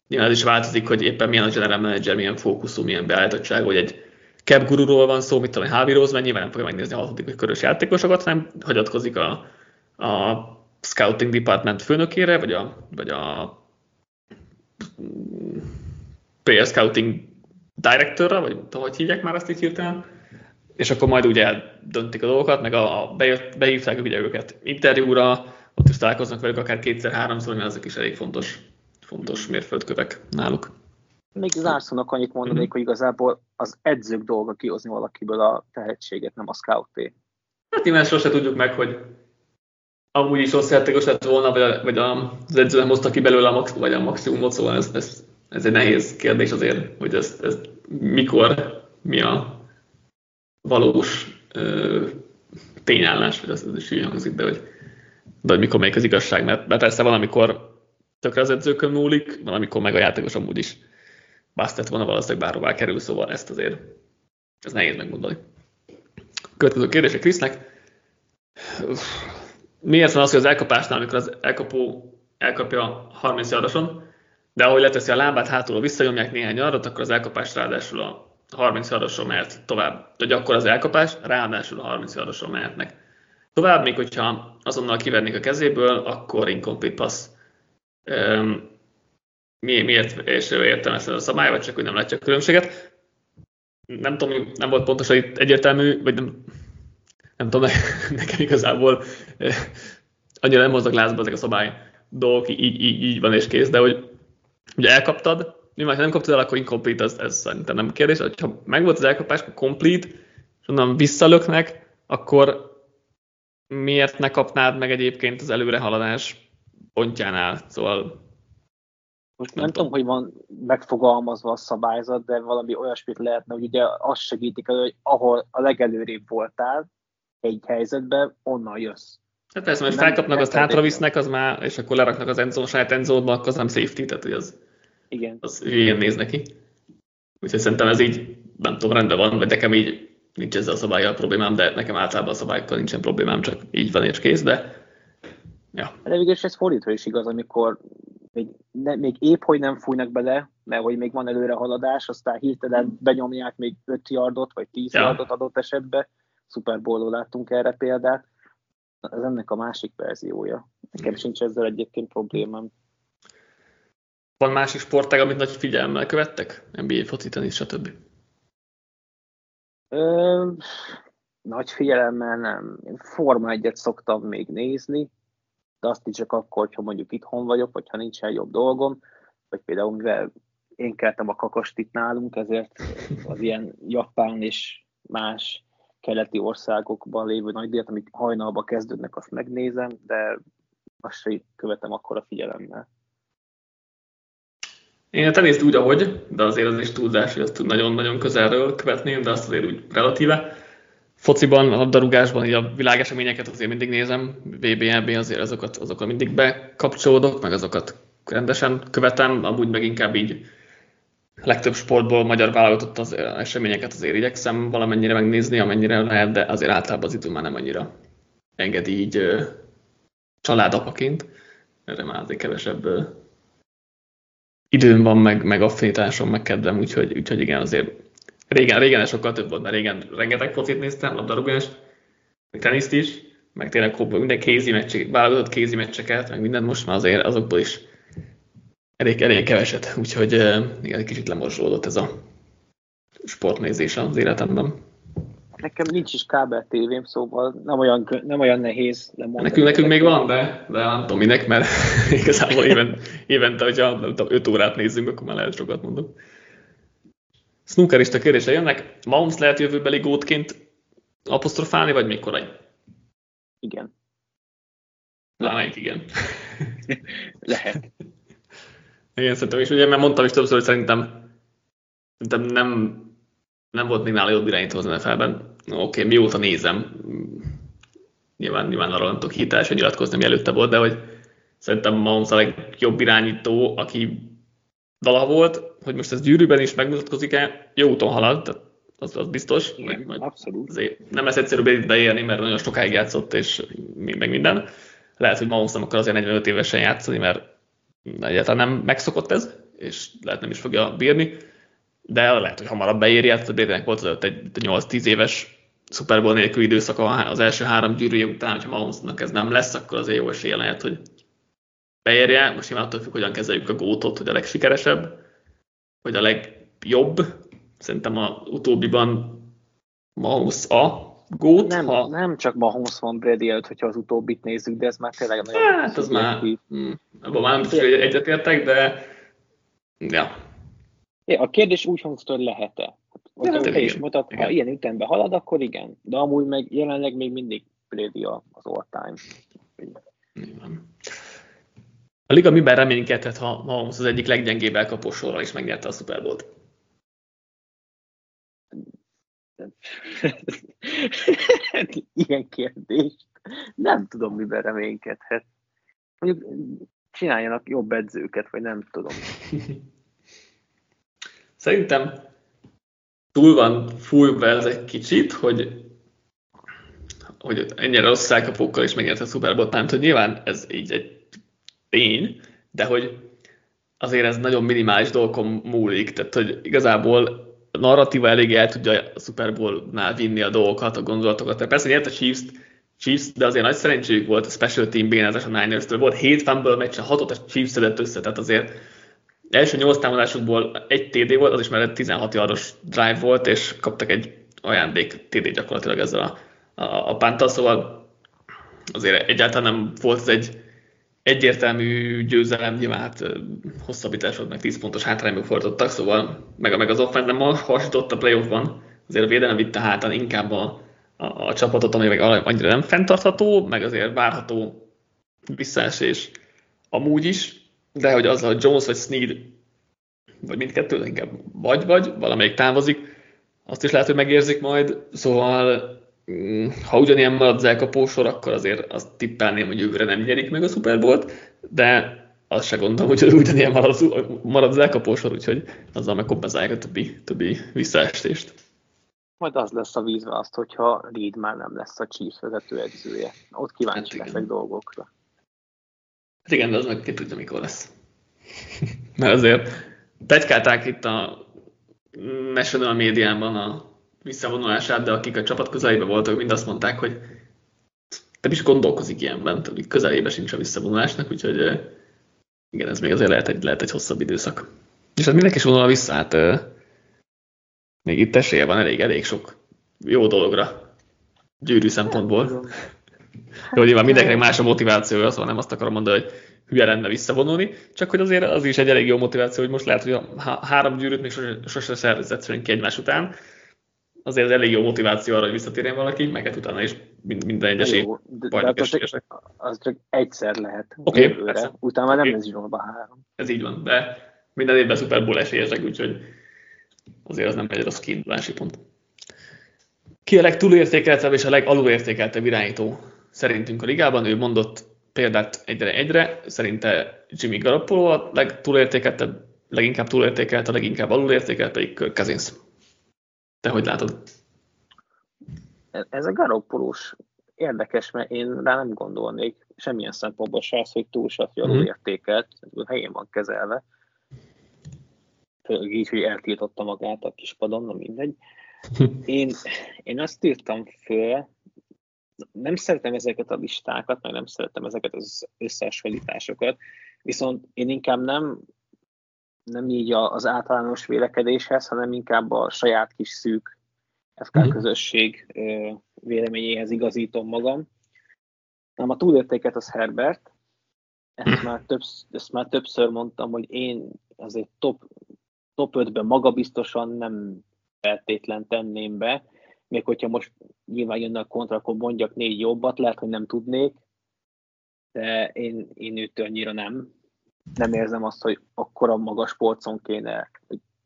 Nyilván ez is változik, hogy éppen milyen a general manager, milyen fókuszú, milyen beállítottság, hogy egy cap gururól van szó, mit tudom, Harvey Roseman nyilván nem fogja megnézni a hatodik körös játékosokat, hanem hagyatkozik a, a scouting department főnökére, vagy a, vagy a player scouting directorra, vagy hogy hívják már ezt így hirtelen, és akkor majd ugye döntik a dolgokat, meg a, a behívták ugye őket interjúra, ott is találkoznak velük akár kétszer-háromszor, mert ezek is elég fontos, fontos mérföldkövek náluk. Még zárszónak annyit mondanék, mm-hmm. hogy igazából az edzők dolga kihozni valakiből a tehetséget, nem a scouté. Hát nyilván sose tudjuk meg, hogy amúgy is rossz játékos lett volna, vagy, vagy az edző nem hozta ki belőle a, max, vagy a maximumot, szóval ez, ez, ez egy nehéz kérdés azért, hogy ez, ez mikor, mi a valós ö, tényállás, vagy az, az is így hangzik, de hogy, de hogy mikor melyik az igazság, mert, mert persze valamikor tökre az edzőkön múlik, valamikor meg a játékos amúgy is basztett volna valószínűleg bárhová kerül, szóval ezt azért ez nehéz megmondani. Következő kérdése Krisznek miért van az, hogy az elkapásnál, amikor az elkapó elkapja 30 yardoson, de ahogy leteszi a lábát hátulról visszanyomják néhány arra, akkor az elkapás ráadásul a 30 yardosról mehet tovább. De akkor az elkapás, ráadásul a 30 yardosról mehetnek tovább, még hogyha azonnal kivennék a kezéből, akkor incomplete pass. Um, mi, miért és értem ezt a szabály, vagy csak hogy nem látja a különbséget. Nem tudom, nem volt pontosan itt egyértelmű, vagy nem, nem tudom, nekem igazából annyira nem hozzak lázba ezek a szabály dolgok, így, így, így van és kész, de hogy ugye elkaptad, nyilván, ha nem kaptad el, akkor incomplete, ez, ez szerintem nem kérdés. Ha megvolt az elkapás, akkor complete, és onnan visszalöknek, akkor miért ne kapnád meg egyébként az előrehaladás pontjánál? Szóval most nem, nem tudom, hogy van megfogalmazva a szabályzat, de valami olyasmit lehetne, hogy ugye azt segítik elő, hogy ahol a legelőrébb voltál egy helyzetben, onnan jössz. Hát persze, mert felkapnak, azt hátravisznek, az már, és akkor leraknak az endzone, saját endzone akkor az nem safety, tehát hogy az, Igen. az ilyen néz neki. Úgyhogy szerintem ez így, nem tudom, rendben van, vagy nekem így nincs ezzel a szabályjal problémám, de nekem általában a szabályokkal nincsen problémám, csak így van és kész, de ja. De végülis ez fordítva is igaz, amikor még, ne, még épp, hogy nem fújnak bele, mert hogy még van előre haladás, aztán hirtelen benyomják még 5 yardot, vagy 10 ja. yardot adott esetben. Super bowl láttunk erre példát. Ez ennek a másik verziója. Nekem sincs ezzel egyébként problémám. Van másik sportág, amit nagy figyelemmel követtek? NBA, foci, tenisz, stb. Ö, nagy figyelemmel nem. Én Forma egyet szoktam még nézni, de azt is csak akkor, ha mondjuk itthon vagyok, vagy ha nincsen jobb dolgom, vagy például mivel én keltem a kakast itt nálunk, ezért az ilyen Japán és más keleti országokban lévő nagy díjat, amik hajnalba kezdődnek, azt megnézem, de azt sem követem akkor a figyelemmel. Én a teniszt úgy, ahogy, de azért az is túlzás, hogy azt nagyon-nagyon közelről követni, de azt azért úgy relatíve. Fociban, a labdarúgásban, így a világeseményeket azért mindig nézem, VBNB azért azokat, azokat mindig bekapcsolódok, meg azokat rendesen követem, amúgy meg inkább így legtöbb sportból magyar válogatott az eseményeket azért igyekszem valamennyire megnézni, amennyire lehet, de azért általában az idő már nem annyira engedi így családapaként. Erre már azért kevesebb időm van, meg, meg affinitásom, meg kedvem, úgyhogy, úgyhogy igen, azért régen, régen sokkal több volt, mert régen rengeteg focit néztem, labdarúgást, meg teniszt is, meg tényleg minden kézi meccsek, válogatott kézi meccseket, meg mindent most már azért azokból is elég, elég keveset, úgyhogy igen, egy kicsit lemorzsolódott ez a sportnézés az életemben. Nekem nincs is kábel tévém, szóval nem olyan, nem olyan nehéz lemondani. Nekünk, nekünk még van, de, de nem tudom minek, mert igazából éven, évente, hogyha nem tudom, 5 órát nézzünk, akkor már lehet sokat mondok. Snookerista kérdése jönnek. Mahomes lehet jövőbeli gótként apostrofálni, vagy még korai? Igen. Valamelyik igen. lehet. Igen, szerintem is, ugye, mert mondtam is többször, hogy szerintem, szerintem nem, nem volt még nála jobb irányító az NFL-ben. Oké, okay, mióta nézem, nyilván, nyilván arról nem tudok hitelesen nyilatkozni, ami előtte volt, de hogy szerintem Mahomes a legjobb irányító, aki valaha volt, hogy most ez gyűrűben is megmutatkozik-e, jó úton halad, tehát az, az biztos. Igen, majd abszolút. Azért nem lesz egyszerű beérni, mert nagyon sokáig játszott, és meg minden. Lehet, hogy Mahomes nem akar azért 45 évesen játszani, mert egyáltalán nem megszokott ez, és lehet nem is fogja bírni, de lehet, hogy hamarabb beéri, hát a Bradynek volt az egy 8-10 éves Super Bowl nélkül időszaka az első három gyűrűje után, hogyha Mahomesnak ez nem lesz, akkor azért jó esélye lehet, hogy beérje. Most nyilván attól függ, hogyan kezeljük a gótot, hogy a legsikeresebb, vagy a legjobb. Szerintem a utóbbiban Mahomes a gót. Nem, ha... nem csak Mahomes van Brady előtt, hogyha az utóbbit nézzük, de ez már tényleg nagyon Hát, az már, hm, abban már nem tudom, hogy egyetértek, de ja. A kérdés úgy hangzott, hogy lehet-e. Hát, te is mutat, ha ilyen ütembe halad, akkor igen. De amúgy meg jelenleg még mindig Brady az all-time. Igen. A liga miben reménykedhet, ha Mahomes az egyik leggyengébb elkapó sorral is megnyerte a Super Bowl-t? Ilyen kérdést. Nem tudom, miben reménykedhet. Mondjuk csináljanak jobb edzőket, vagy nem tudom. Szerintem túl van fújva ez egy kicsit, hogy hogy ennyire rossz elkapókkal is megnyerte a Super Bowl-t, hogy nyilván ez így egy tény, de hogy azért ez nagyon minimális dolgokon múlik, tehát hogy igazából narratíva elég el tudja a Super Bowl-nál vinni a dolgokat, a gondolatokat. Persze nyert a Chiefs, Chiefs, de azért nagy szerencséjük volt a special team bénázás a Niners-től. Volt 7 fumble meccsen, 6 a Chiefs szedett össze, tehát azért első 8 támadásukból egy TD volt, az is mellett 16 yardos drive volt, és kaptak egy ajándék TD gyakorlatilag ezzel a, a, a pántal, szóval azért egyáltalán nem volt ez egy egyértelmű győzelem, nyilván hát hosszabbítás volt, meg 10 pontos hátrányba fordítottak, szóval meg, meg az offense nem hasított a playoffban, azért a védelem vitte hátán inkább a, a, a csapatot, ami meg annyira nem fenntartható, meg azért várható visszaesés amúgy is, de hogy az, hogy Jones vagy Sneed, vagy mindkettő, inkább vagy-vagy, valamelyik távozik, azt is lehet, hogy megérzik majd, szóval ha ugyanilyen marad az elkapósor, akkor azért azt tippelném, hogy jövőre nem nyerik meg a Super Bowl-t, de azt se gondolom, hogy ugyanilyen marad az, marad az elkapósor, úgyhogy azzal megkompenzálják a többi, többi visszaestést. Majd az lesz a vízválaszt, hogyha Reed már nem lesz a Chiefs vezető edzője. Ott kíváncsi hát leszek dolgokra. Hát igen, de az meg ki tudja, mikor lesz. Mert azért pegykálták itt a national médiában a visszavonulását, de akik a csapat közelébe voltak, mind azt mondták, hogy nem is gondolkozik ilyenben, közelébe sincs a visszavonulásnak, úgyhogy igen, ez még azért lehet egy, lehet egy hosszabb időszak. És hát mindenki is vonul vissza, hát még itt esélye van elég, elég sok jó dologra gyűrű szempontból. Jó, nyilván mindenkinek más a motivációja, szóval nem azt akarom mondani, hogy hülye lenne visszavonulni, csak hogy azért az is egy elég jó motiváció, hogy most lehet, hogy a három gyűrűt még sose, sose szervezett senki egymás után, azért az elég jó motiváció arra, hogy visszatérjen valaki, meg hát utána is minden egyes év az, csak, az csak egyszer lehet okay, jövőre, utána okay. nem lesz zsomba három. Ez így van, de minden évben Super Bowl esélyesek, úgyhogy azért az nem egy rossz kiindulási pont. Ki a legtúlértékeltebb és a legalulértékeltebb irányító szerintünk a ligában? Ő mondott példát egyre egyre, szerinte Jimmy Garoppolo a legtúlértékeltebb, leginkább túlértékelt, a leginkább alulértékelt pedig Kirk Cousins. Te hogy látod? Ez a Garoppolós érdekes, mert én rá nem gondolnék semmilyen szempontból se az, hogy túl se vagy alulértékelt, ez helyén van kezelve. Főleg így, hogy eltiltotta magát a kispadon, na mindegy. Én, én azt írtam föl, nem szeretem ezeket a listákat, meg nem szeretem ezeket az összehasonlításokat, viszont én inkább nem, nem így az általános vélekedéshez, hanem inkább a saját kis szűk FK mhm. közösség véleményéhez igazítom magam. Nem a túlértéket az Herbert, ezt mhm. már, több, ezt már többször mondtam, hogy én azért top, top 5-ben magabiztosan nem feltétlen tenném be, még hogyha most nyilván jönne a kontra, akkor mondjak négy jobbat, lehet, hogy nem tudnék, de én, én őt annyira nem. Nem érzem azt, hogy akkora magas polcon kéne,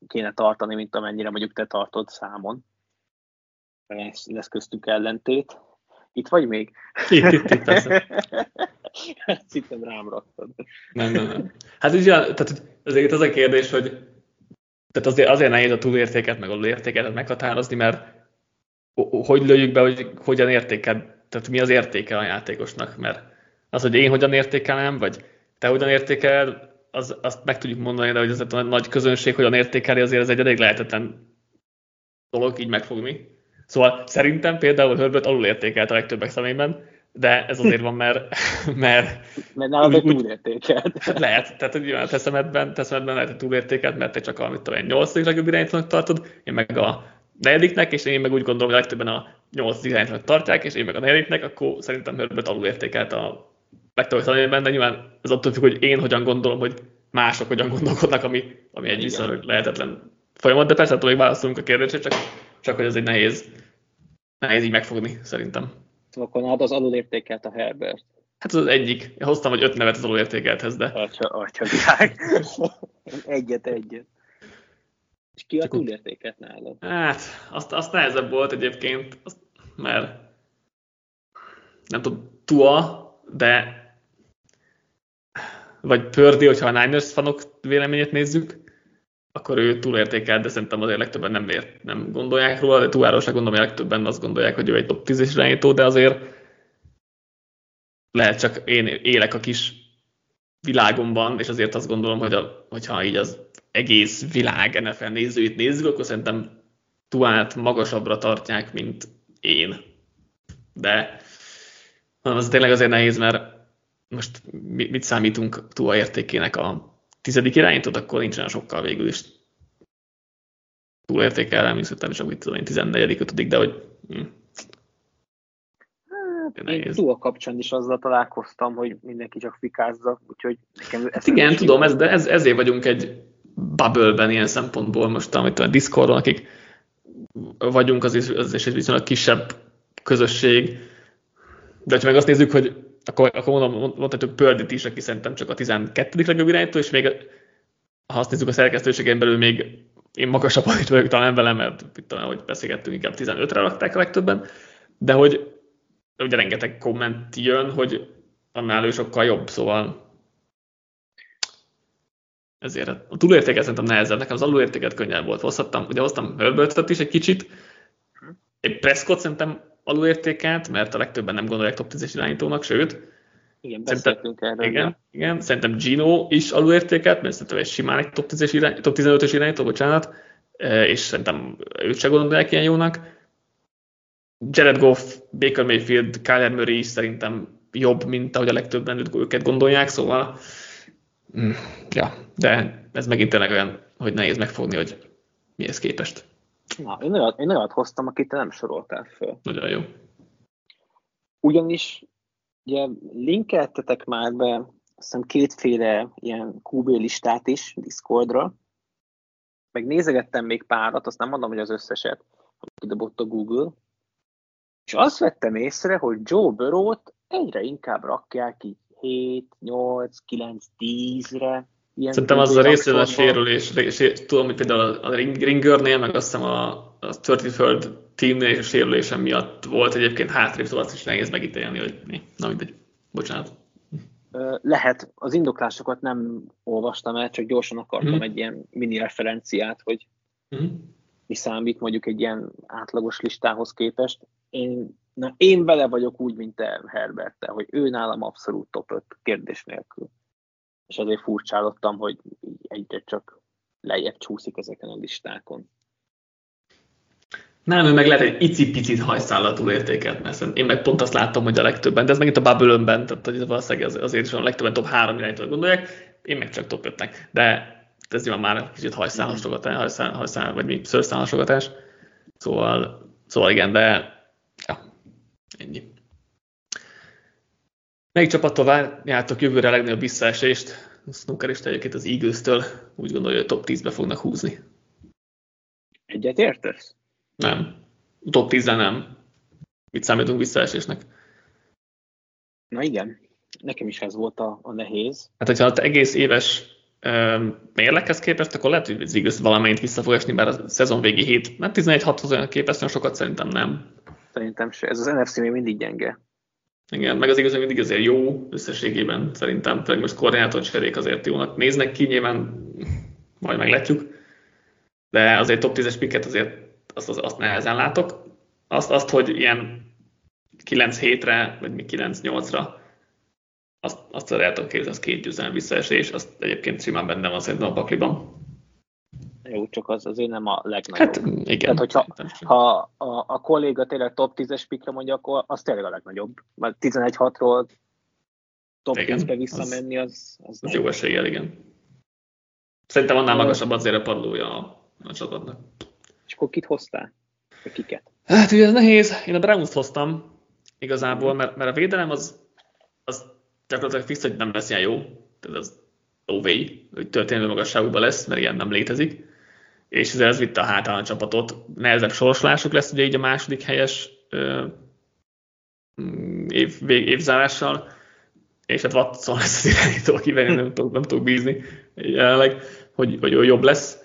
kéne tartani, mint amennyire mondjuk te tartod számon. Lesz, lesz köztük ellentét. Itt vagy még? Itt, itt, itt. Szittem rám raktad. Nem, nem, nem. Hát ugye, tehát azért az a kérdés, hogy tehát azért, azért nehéz a túlértéket, meg a értéket meghatározni, mert hogy lőjük be, hogy hogyan értékel, tehát mi az értéke a játékosnak, mert az, hogy én hogyan értékelem, vagy te hogyan értékel, az, azt meg tudjuk mondani, de hogy ez a nagy közönség hogyan értékeli, azért ez egy elég lehetetlen dolog így megfogni. Szóval szerintem például Herbert alul értékelt a legtöbbek szemében, de ez azért van, mert... Mert, mert nálad úgy, túlértékelt. Hát lehet, tehát hogy a teszemedben, teszemedben lehet, hogy túlértékelt, mert te csak a, mit tudom, 8. legjobb irányítónak tartod, én meg a negyediknek, és én meg úgy gondolom, hogy legtöbben a nyolc irányítónak tartják, és én meg a negyediknek, akkor szerintem Herbert alul értékelt a személyben, de nyilván ez attól függ, hogy én hogyan gondolom, hogy mások hogyan gondolkodnak, ami, ami egy viszonylag lehetetlen folyamat, de persze attól még válaszolunk a kérdésre, csak, csak hogy ez egy nehéz, nehéz így megfogni, szerintem. Akkor nálad az alulértékelt a Herbert. Hát az egyik. Én hoztam, hogy öt nevet az alulértékelthez, de... Atya, atya, egyet, egyet. És ki a túlértéket nálad? Hát, azt, azt nehezebb volt egyébként, azt, mert nem tudom, Tua, de vagy Pördi, hogyha a Niners fanok véleményét nézzük, akkor ő túlértékelt, de szerintem azért legtöbben nem, ért, nem gondolják róla, de se gondolom, hogy legtöbben azt gondolják, hogy ő egy top 10-es irányító, de azért lehet csak én élek a kis világomban, és azért azt gondolom, hogy a, hogyha így az egész világ NFL nézőit nézzük, akkor szerintem Tuát magasabbra tartják, mint én. De az tényleg azért nehéz, mert most mit számítunk Tua értékének a tizedik irányítót, akkor nincsen sokkal végül is túlértékelem, és szerintem csak mit tudom én, 14 ötödik, de hogy hm. Hát, én túl kapcsán is azzal találkoztam, hogy mindenki csak fikázza, úgyhogy nekem ez Igen, tudom, ez, de ez, ezért vagyunk egy bubble-ben ilyen szempontból most, amit a Discordon, akik vagyunk, az is, az is egy viszonylag kisebb közösség, de ha meg azt nézzük, hogy akkor, akkor mondom, mondhatjuk Pördit is, aki szerintem csak a 12. legjobb irányító, és még ha azt nézzük a szerkesztőségen belül még én magasabb itt vagyok talán velem, mert tudom, hogy beszélgettünk, inkább 15-re rakták a legtöbben, de hogy ugye rengeteg komment jön, hogy annál ő sokkal jobb, szóval ezért a túlértéket szerintem nehezebb, nekem az alulértéket könnyebb volt. Hozhattam, ugye hoztam Herbertet is egy kicsit, egy Prescott szerintem alulértékelt, mert a legtöbben nem gondolják top 10-es irányítónak, sőt, igen, beszéltünk erről. Igen, ja. igen, szerintem Gino is alulértékelt, mert szerintem egy simán egy top, 10 irány, top 15-ös irányító, bocsánat, e, és szerintem őt se gondolják ilyen jónak. Jared Goff, Baker Mayfield, Kyler Murray is szerintem jobb, mint ahogy a legtöbben őket gondolják, szóval mm, ja, de ez megint tényleg olyan, hogy nehéz megfogni, hogy mihez képest. Na, én olyat, én olyat hoztam, akit te nem soroltál föl. Nagyon jó. Ugyanis ugye linkeltetek már be azt hiszem kétféle ilyen QB listát is Discordra, meg nézegettem még párat, azt nem mondom, hogy az összeset, amit dobott a Google, és azt vettem észre, hogy Joe Burrow-t egyre inkább rakják ki 7, 8, 9, 10-re, Ilyen Szerintem az a része a sérülés, tudom, hogy például a Ringernél, meg azt hiszem a, a 33rd teamnél és a sérülésem miatt volt egyébként hátrébb, szóval azt is nehéz megítélni, hogy mi. Na mindegy, bocsánat. Lehet, az indoklásokat nem olvastam el, csak gyorsan akartam mm. egy ilyen mini referenciát, hogy mm. mi számít mondjuk egy ilyen átlagos listához képest. Én, na, én vele vagyok úgy, mint te Herbert, hogy ő nálam abszolút top 5 kérdés nélkül és azért furcsálottam, hogy egyre csak lejjebb csúszik ezeken a listákon. Nem, ő meg lehet egy icipicit hajszállatul értékelt, mert én meg pont azt láttam, hogy a legtöbben, de ez megint a bubble tehát hogy valószínűleg azért is a legtöbben top 3 irányítól gondolják, én meg csak top 5-nek. De ez nyilván már kicsit hajszálhasogatás, hajszál, hajszál, vagy mi, szőrszálhasogatás. Szóval, szóval igen, de ja, ennyi. Melyik csapattól várjátok jövőre a legnagyobb visszaesést? A snookerista egyébként az Eagles-től úgy gondolja, hogy a top 10-be fognak húzni. Egyet értesz? Nem. Top 10 nem. Mit számítunk visszaesésnek? Na igen, nekem is ez volt a, a nehéz. Hát, hogyha az egész éves mérlekhez képest, akkor lehet, hogy az Eagles valamelyint vissza fog esni, bár a szezon végi hét, nem 11-6 olyan képest, sokat szerintem nem. Szerintem se. Ez az NFC még mindig gyenge. Igen, meg az igaz, hogy mindig azért jó összességében szerintem, főleg most koordinátor cserék azért jónak néznek ki, nyilván majd meglátjuk, de azért top 10-es picket azért azt, azt, azt nehezen látok. Azt, azt, hogy ilyen 9 hétre, vagy mi 9-8-ra, azt, azt el tudom képzelni, az két győzelem visszaesés, azt egyébként simán benne van szerintem a pakliban. Jó, csak az azért nem a legnagyobb. Hát igen. Tehát, hogyha ha a, a kolléga tényleg top 10-es pikre mondja, akkor az tényleg a legnagyobb. Mert 11-6-ról top 10-be visszamenni, az, az, az jó eséllyel, igen. Szerintem annál magasabb azért a padlója a, a csapatnak. És akkor kit hoztál? Vagy kiket? Hát ugye ez nehéz. Én a Browns-t hoztam igazából, mert, mert a védelem az, az gyakorlatilag fix, hogy nem lesz ilyen jó. Tehát az OV, hogy történelmi magasságúban lesz, mert ilyen nem létezik és ez vitte a hátán a csapatot. Nehezebb sorsolásuk lesz ugye így a második helyes ö, mm, év, vég, évzárással, és hát Watson lesz az irányító, akivel nem tudok, nem tudok bízni jelenleg, hogy, hogy jobb lesz.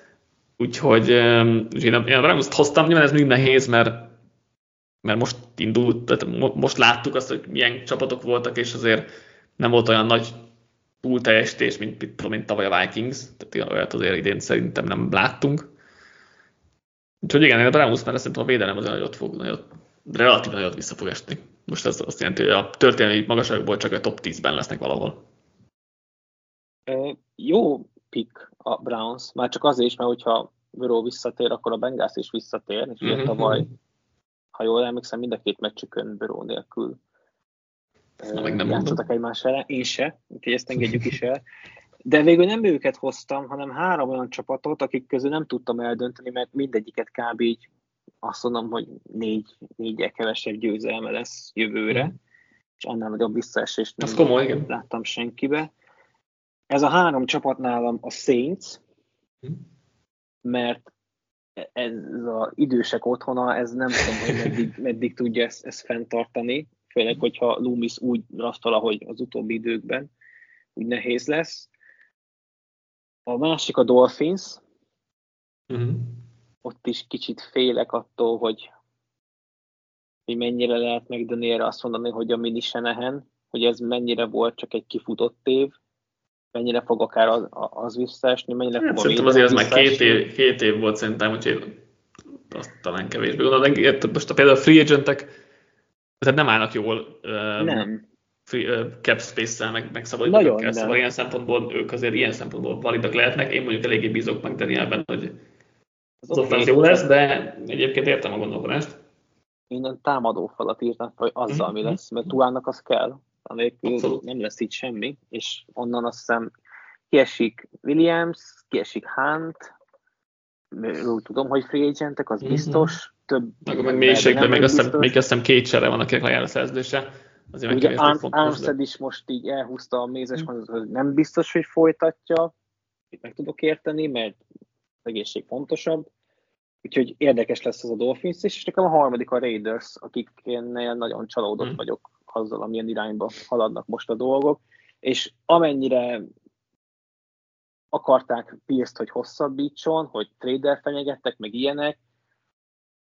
Úgyhogy én, a, én a Rams-t hoztam, nyilván ez mindig nehéz, mert, mert most indult, tehát most láttuk azt, hogy milyen csapatok voltak, és azért nem volt olyan nagy túlteljesítés, mint, mint, mint tavaly a Vikings, tehát olyat azért idén szerintem nem láttunk. Úgyhogy igen, a Browns mert szerintem a védelem az nagyot fog, nagyot, relatív nagyot vissza fog esni. Most ez azt jelenti, hogy a történelmi magasságból csak a top 10-ben lesznek valahol. Jó pick a Browns, már csak azért is, mert hogyha Burrow visszatér, akkor a Bengals is visszatér, és Mhm. tavaly, ha jól emlékszem, mind a két meccsükön Burrow nélkül Na, meg nem játszottak mondom. egymás ellen, én se, úgyhogy ezt engedjük is el. De végül nem őket hoztam, hanem három olyan csapatot, akik közül nem tudtam eldönteni, mert mindegyiket kb. így azt mondom, hogy négy, négyel kevesebb győzelme lesz jövőre, Mhm. és annál nagyobb visszaesést nem komoly, igen. láttam senkibe. Ez a három csapat nálam a Saints, Mhm. mert ez az idősek otthona, ez nem tudom, hogy meddig, meddig tudja ezt, ezt fenntartani, főleg, hogyha Loomis úgy rasztal, ahogy az utóbbi időkben, úgy nehéz lesz. A másik a Dolphins, Mhm. ott is kicsit félek attól, hogy, hogy mennyire lehet McDanielre azt mondani, hogy a mini Shanahan, hogy ez mennyire volt csak egy kifutott év, mennyire fog akár az, az visszaesni, mennyire Hát fog szerintem azért ez már két év, két év volt szerintem, úgyhogy azt talán kevésbé gondolom. De most a, például a free agentek tehát nem állnak jól Nem. Cap space-szel, meg, meg nem. szóval ilyen szempontból ők azért ilyen szempontból validak lehetnek. Én mondjuk eléggé bízok meg Danielben, hogy Az az oké. offense jó lesz, de egyébként értem a gondolkodást. Én a támadó falat írtam, hogy azzal mi Mhm. lesz, mert Tuának az kell, anélkül nem lesz itt semmi, és onnan azt hiszem kiesik Williams, kiesik Hunt, úgy tudom, hogy free agentek, az Mhm. biztos, több Meg, meg mélységben még azt, hiszem, két csere van, akinek lejár a szerződése. Azért Ugye Armstead is most így elhúzta a mézes mondatot, hogy nem biztos, hogy folytatja, itt meg tudok érteni, mert az egészség fontosabb. Úgyhogy érdekes lesz ez a Dolphins is, és nekem a harmadik a Raiders, akiknél nagyon csalódott Mhm. vagyok azzal, amilyen irányba haladnak most a dolgok, és amennyire akarták Pierce-t, hogy hosszabbítson, hogy trader fenyegettek, meg ilyenek,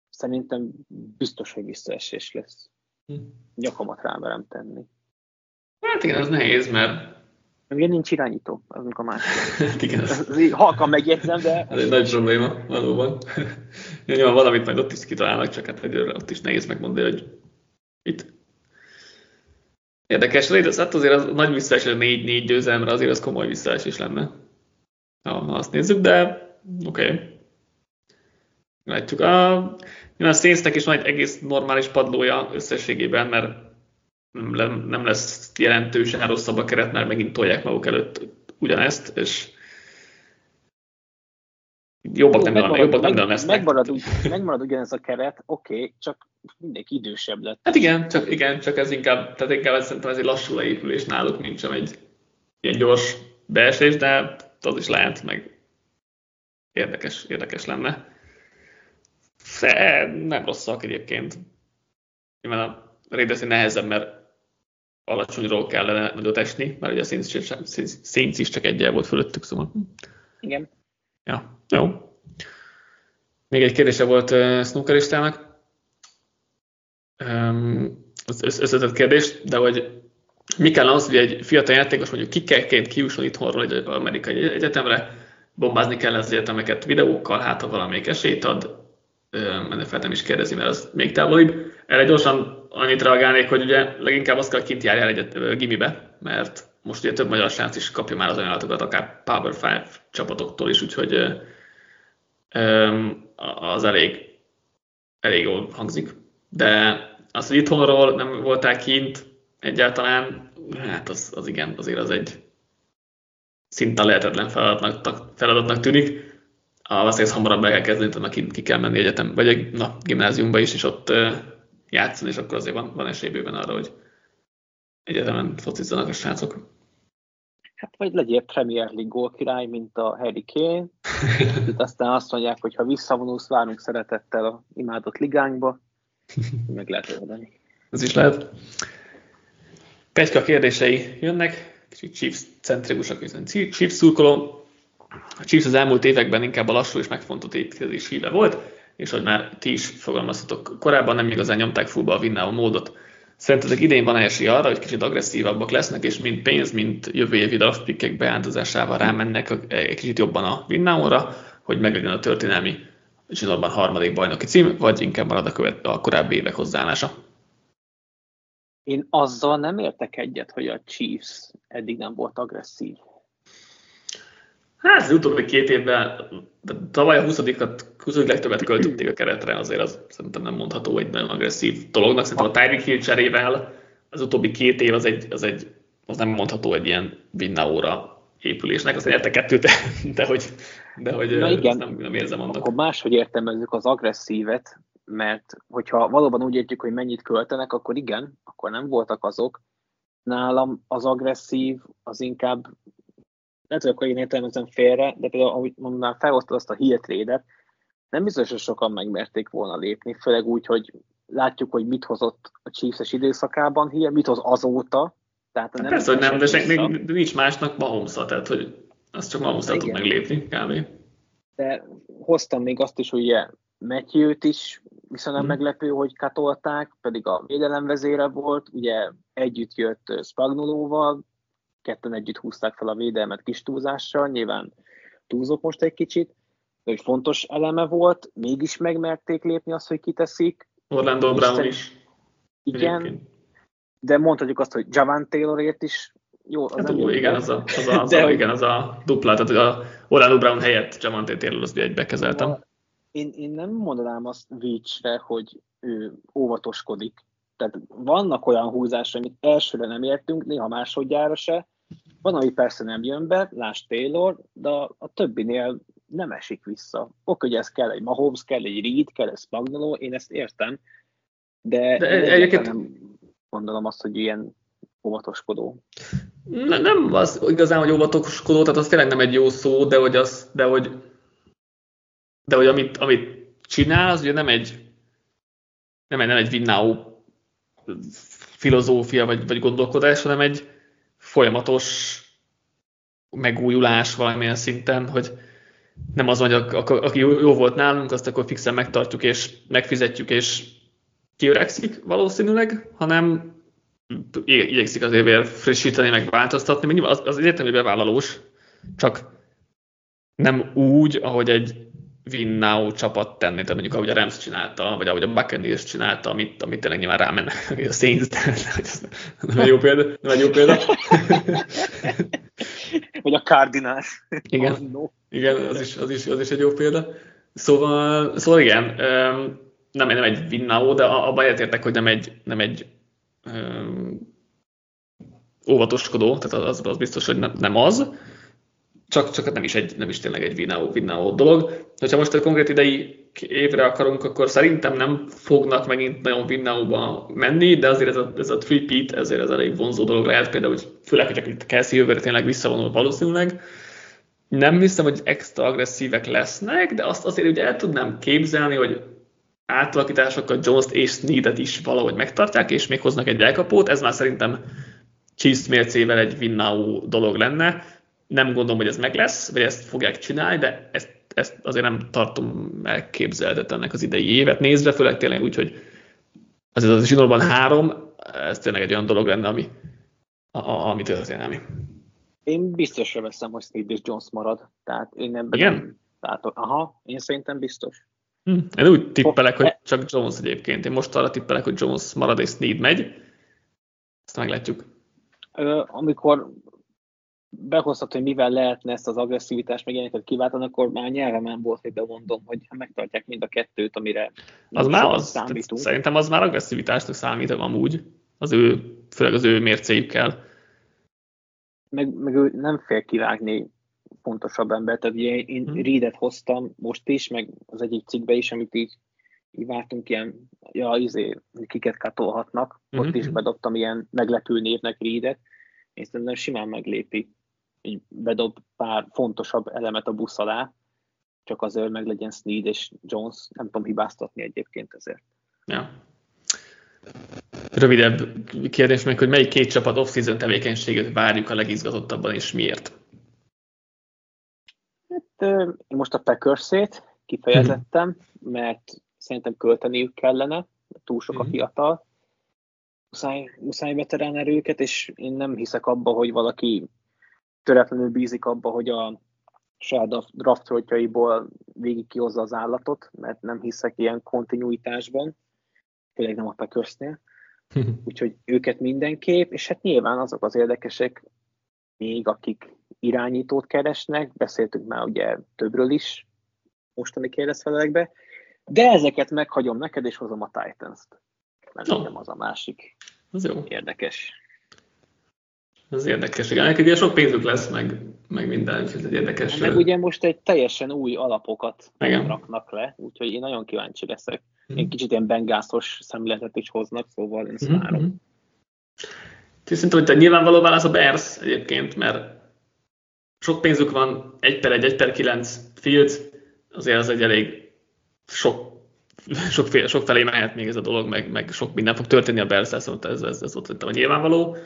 szerintem biztos, hogy visszaesés lesz. Hm. Nyakamat rámerem tenni. Hát igen, ez nehéz, mert Ugye nincs irányító, az a másik. hát igen, Ez így halkan megjegyzem, de ez egy nagy probléma, valóban. Nyilván valamit majd ott is kitalálnak, csak hát egyőre ott is nehéz megmondani, hogy itt. Érdekes, Raiders, hát azért az nagy visszaesés, négy, négy győzelemre azért az komoly visszaesés lenne. Ha azt nézzük, de oké. Okay. Látjuk. A, a Saintsnek is van egy egész normális padlója összességében, mert nem, nem lesz jelentősen rosszabb a keret, mert megint tolják maguk előtt ugyanezt, és jobbak nem, megmarad, jobbak meg, nem lesznek. megmarad, ugy, megmarad ugyanez a keret, oké, okay, csak mindenki idősebb lett. Hát igen, csak, igen, csak ez inkább, tehát inkább ez, szerintem ez egy lassú leépülés náluk, mint sem egy ilyen gyors beesés, de az is lehet, meg érdekes, érdekes lenne. De nem rosszak egyébként. Nyilván a Raiders nehezebb, mert alacsonyról kellene nagyot esni, mert ugye a Saints is- Saints is csak egyel volt fölöttük, szóval. Igen. Ja, jó. Még egy kérdése volt uh, snookeristának. Um, az össz- összetett kérdés, de hogy mi kell az, hogy egy fiatal játékos mondjuk kikekként kiusson itthonról egy amerikai egyetemre, bombázni kell az egyetemeket videókkal, hát ha valamelyik esélyt ad, um, ennek fel nem is kérdezi, mert az még távolibb. Erre gyorsan annyit reagálnék, hogy ugye leginkább azt kell, kint járjál egyet, ö, gimibe, mert most ugye több magyar srác is kapja már az ajánlatokat, akár Power 5 csapatoktól is, úgyhogy az elég, elég jól hangzik. De az, hogy itthonról nem voltál kint egyáltalán, hát az, az igen, azért az egy szinte lehetetlen feladatnak, feladatnak tűnik. A valószínűleg ezt hamarabb el kell kezdeni, mert ki, ki kell menni egyetem, vagy na, gimnáziumba is, és ott játszani, és akkor azért van, van esély bőven arra, hogy egyetemen focizzanak a srácok. Hát vagy legyél Premier League gólkirály, mint a Harry Kane. Itt aztán azt mondják, hogy ha visszavonulsz, várunk szeretettel a imádott ligánkba. Meg lehet oldani. Ez is lehet. Petyka kérdései jönnek, kicsit Chiefs centrikusak, hiszen Chiefs szurkoló. A Chiefs az elmúlt években inkább a lassú és megfontolt építkezés híve volt, és hogy már ti is fogalmaztatok korábban, nem igazán nyomták fullba a winnow módot. Szerintetek idén van esély arra, hogy kicsit agresszívabbak lesznek, és mind pénz, mint jövő évi draftpickek beáldozásával rámennek egy kicsit jobban a winnow hogy meglegyen a történelmi zsinórban harmadik bajnoki cím, vagy inkább marad a, követ, a korábbi évek hozzáállása? Én azzal nem értek egyet, hogy a Chiefs eddig nem volt agresszív. Hát az utóbbi két évben, tavaly a 20-at, 20 legtöbbet költötték a keretre, azért az szerintem nem mondható egy nagyon agresszív dolognak. Szerintem a Tyreek Hill cserével az utóbbi két év az, egy, az, egy, az nem mondható egy ilyen Vinnaóra épülésnek. Azt érte kettőt, de, de hogy, de hogy Na igen, nem, nem érzem annak. Akkor máshogy értelmezzük az agresszívet, mert hogyha valóban úgy értjük, hogy mennyit költenek, akkor igen, akkor nem voltak azok. Nálam az agresszív az inkább lehet, hogy akkor én értelmezem félre, de például, ahogy mondanám, felhoztad azt a hírtrédet, nem biztos, hogy sokan megmerték volna lépni, főleg úgy, hogy látjuk, hogy mit hozott a Chiefs-es időszakában hír, mit hoz azóta. Tehát nem Persze, hogy nem, de senki, nincs másnak mahomes tehát hogy azt csak mahomes tud meglépni kb. De hoztam még azt is, hogy ugye Matthew-t is viszonylag hmm. meglepő, hogy katolták, pedig a védelemvezére volt, ugye együtt jött Spagnolóval, ketten együtt húzták fel a védelmet kis túlzással, nyilván túlzok most egy kicsit, de hogy fontos eleme volt, mégis megmerték lépni azt, hogy kiteszik. Orlando Brown is. Igen, Egyébként. de mondhatjuk azt, hogy Javan Taylorért is jó. Az hát, jó, igen, az a, az a, az de, a, igen, az a dupla, tehát a Orlando Brown helyett Javan Taylor azt egybe kezeltem. Én, én nem mondanám azt Veachre, hogy ő óvatoskodik. Tehát vannak olyan húzások, amit elsőre nem értünk, néha másodjára se, van, ami persze nem jön be, lásd Taylor, de a, többinél nem esik vissza. Oké, hogy ez kell egy Mahomes, kell egy Reed, kell egy Spagnolo, én ezt értem, de, de egyébként nem gondolom azt, hogy ilyen óvatoskodó. Ne, nem az igazán, hogy óvatoskodó, tehát az tényleg nem egy jó szó, de hogy, az, de hogy, de hogy amit, amit csinál, az ugye nem egy nem egy, nem egy Winnau filozófia vagy, vagy gondolkodás, hanem egy, folyamatos megújulás valamilyen szinten, hogy nem az, hogy aki jó volt nálunk, azt akkor fixen megtartjuk és megfizetjük, és kiöregszik valószínűleg, hanem igyekszik azért frissíteni, meg változtatni. Az, az egyértelmű bevállalós, csak nem úgy, ahogy egy win now csapat tenni, tehát mondjuk ahogy a Rams csinálta, vagy ahogy a Buccaneers csinálta, amit, amit tényleg nyilván rámenne a Saints, nem egy jó példa, nem egy jó példa. vagy a Cardinals. Igen, oh, no. igen az, is, az, is, az is egy jó példa. Szóval, szóval igen, nem, nem egy win now, de abban egyetértek, hogy nem egy, nem egy um, óvatoskodó, tehát az, az biztos, hogy nem, nem az csak, csak nem is, egy, nem is tényleg egy Vinao, Vinao dolog. Ha most egy konkrét idei évre akarunk, akkor szerintem nem fognak megint nagyon Vinao-ba menni, de azért ez a, ez a three-peat, ezért ez elég vonzó dolog lehet, például, hogy főleg, hogy itt Kelsey jövőre tényleg visszavonul valószínűleg. Nem hiszem, hogy extra agresszívek lesznek, de azt azért ugye el tudnám képzelni, hogy átalakításokkal Jones-t és Sneed-et is valahogy megtartják, és még hoznak egy elkapót. Ez már szerintem Chiefs mércével egy Winnau dolog lenne nem gondolom, hogy ez meg lesz, vagy ezt fogják csinálni, de ezt, ezt azért nem tartom elképzelhetetlennek az idei évet nézve, főleg tényleg úgy, hogy azért az zsinórban három, ez tényleg egy olyan dolog lenne, ami, a, a, ami történelmi. Én biztosra veszem, hogy Steve és Jones marad. Tehát én ebben Igen? Nem, tehát, aha, én szerintem biztos. Hm. Én úgy tippelek, hogy csak Jones egyébként. Én most arra tippelek, hogy Jones marad és Sneed megy. Ezt meglátjuk. Amikor behozhat, hogy mivel lehetne ezt az agresszivitást meg ilyeneket kiváltani, akkor már nyelvemen volt, hogy bemondom, hogy megtartják mind a kettőt, amire az már az, számítunk. Szerintem az már agresszivitásnak számít amúgy, az ő, főleg az ő mércéjükkel. Meg, meg ő nem fél kivágni fontosabb ember, tehát ugye én hmm. Reedet hoztam most is, meg az egyik cikkbe is, amit így, így vártunk ilyen, ja, izé, kiket katolhatnak, hmm. ott is mhm. bedobtam ilyen meglepő névnek Reedet, én szerintem simán meglépi így bedob pár fontosabb elemet a busz alá, csak azért meg legyen Sneed és Jones, nem tudom hibáztatni egyébként ezért. Ja. Rövidebb kérdés meg, hogy melyik két csapat off-season tevékenységet várjuk a legizgatottabban, és miért? Hát, én most a Packers-ét kifejezettem, mm-hmm. mert szerintem költeniük kellene, túl sok a mhm. fiatal, muszáj, muszáj veterán erőket, és én nem hiszek abba, hogy valaki töretlenül bízik abba, hogy a saját draftrojtjaiból végig kihozza az állatot, mert nem hiszek ilyen kontinuitásban, főleg nem a Packersnél. Úgyhogy őket mindenképp, és hát nyilván azok az érdekesek, még, akik irányítót keresnek, beszéltünk már ugye többről is mostani kérdezfelelekbe, de ezeket meghagyom neked, és hozom a Titans-t. Mert no. az a másik az jó. érdekes. Ez érdekes, igen. Neked sok pénzük lesz, meg, meg minden, úgyhogy ez érdekes. Meg ugye most egy teljesen új alapokat igen. raknak le, úgyhogy én nagyon kíváncsi leszek. Mm. Egy kicsit ilyen bengászos szemléletet is hoznak, szóval én ezt mm-hmm. várom. Mhm. Szerintem, hogy nyilvánvaló válasz a Bears egyébként, mert sok pénzük van, 1 per 1, 1 per 9 Fields, azért az egy elég sok, sok, fél, sok felé mehet még ez a dolog, meg, meg sok minden fog történni a Bears, szóval ez, ez, ez ott a nyilvánvaló.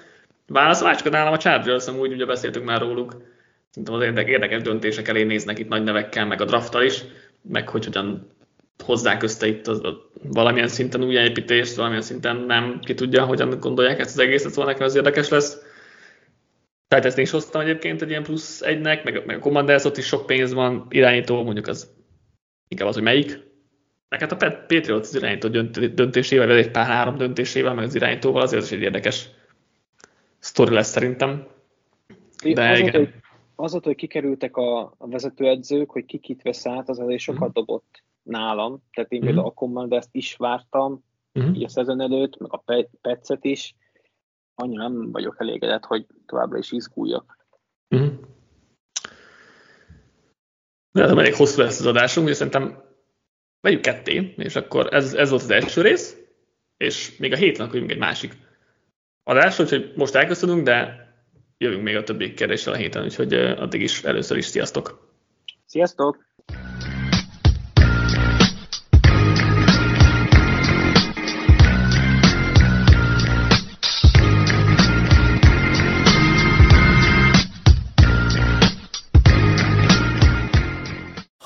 Válasz, a nálam a Chargers, úgy ugye beszéltünk már róluk, szerintem az érdekes döntések elé néznek itt nagy nevekkel, meg a drafttal is, meg hogy hogyan hozzák össze itt az, valamilyen szinten újjáépítést, valamilyen szinten nem, ki tudja, hogyan gondolják ezt az egészet, szóval nekem az érdekes lesz. Tehát ezt én is hoztam egyébként egy ilyen plusz egynek, meg, meg a Commanders ott is sok pénz van, irányító, mondjuk az inkább az, hogy melyik. Meg hát a Patriot az irányító döntésével, vagy egy pár három döntésével, meg az irányítóval azért is egy érdekes sztori lesz szerintem. De azóta, igen. Hogy, azóta, hogy kikerültek a, vezetőedzők, hogy ki kit vesz át, az azért sokat mm. dobott nálam. Tehát én mm. például a Commanders-t is vártam, mm. így a szezon előtt, meg a Petszet is, annyira nem vagyok elégedett, hogy továbbra is izguljak. Mm. De ez elég hosszú lesz az adásunk, és szerintem vegyük ketté, és akkor ez, ez volt az első rész, és még a héten akkor egy másik adás, úgyhogy most elköszönünk, de jövünk még a többi kérdéssel a héten, úgyhogy addig is először is sziasztok! Sziasztok!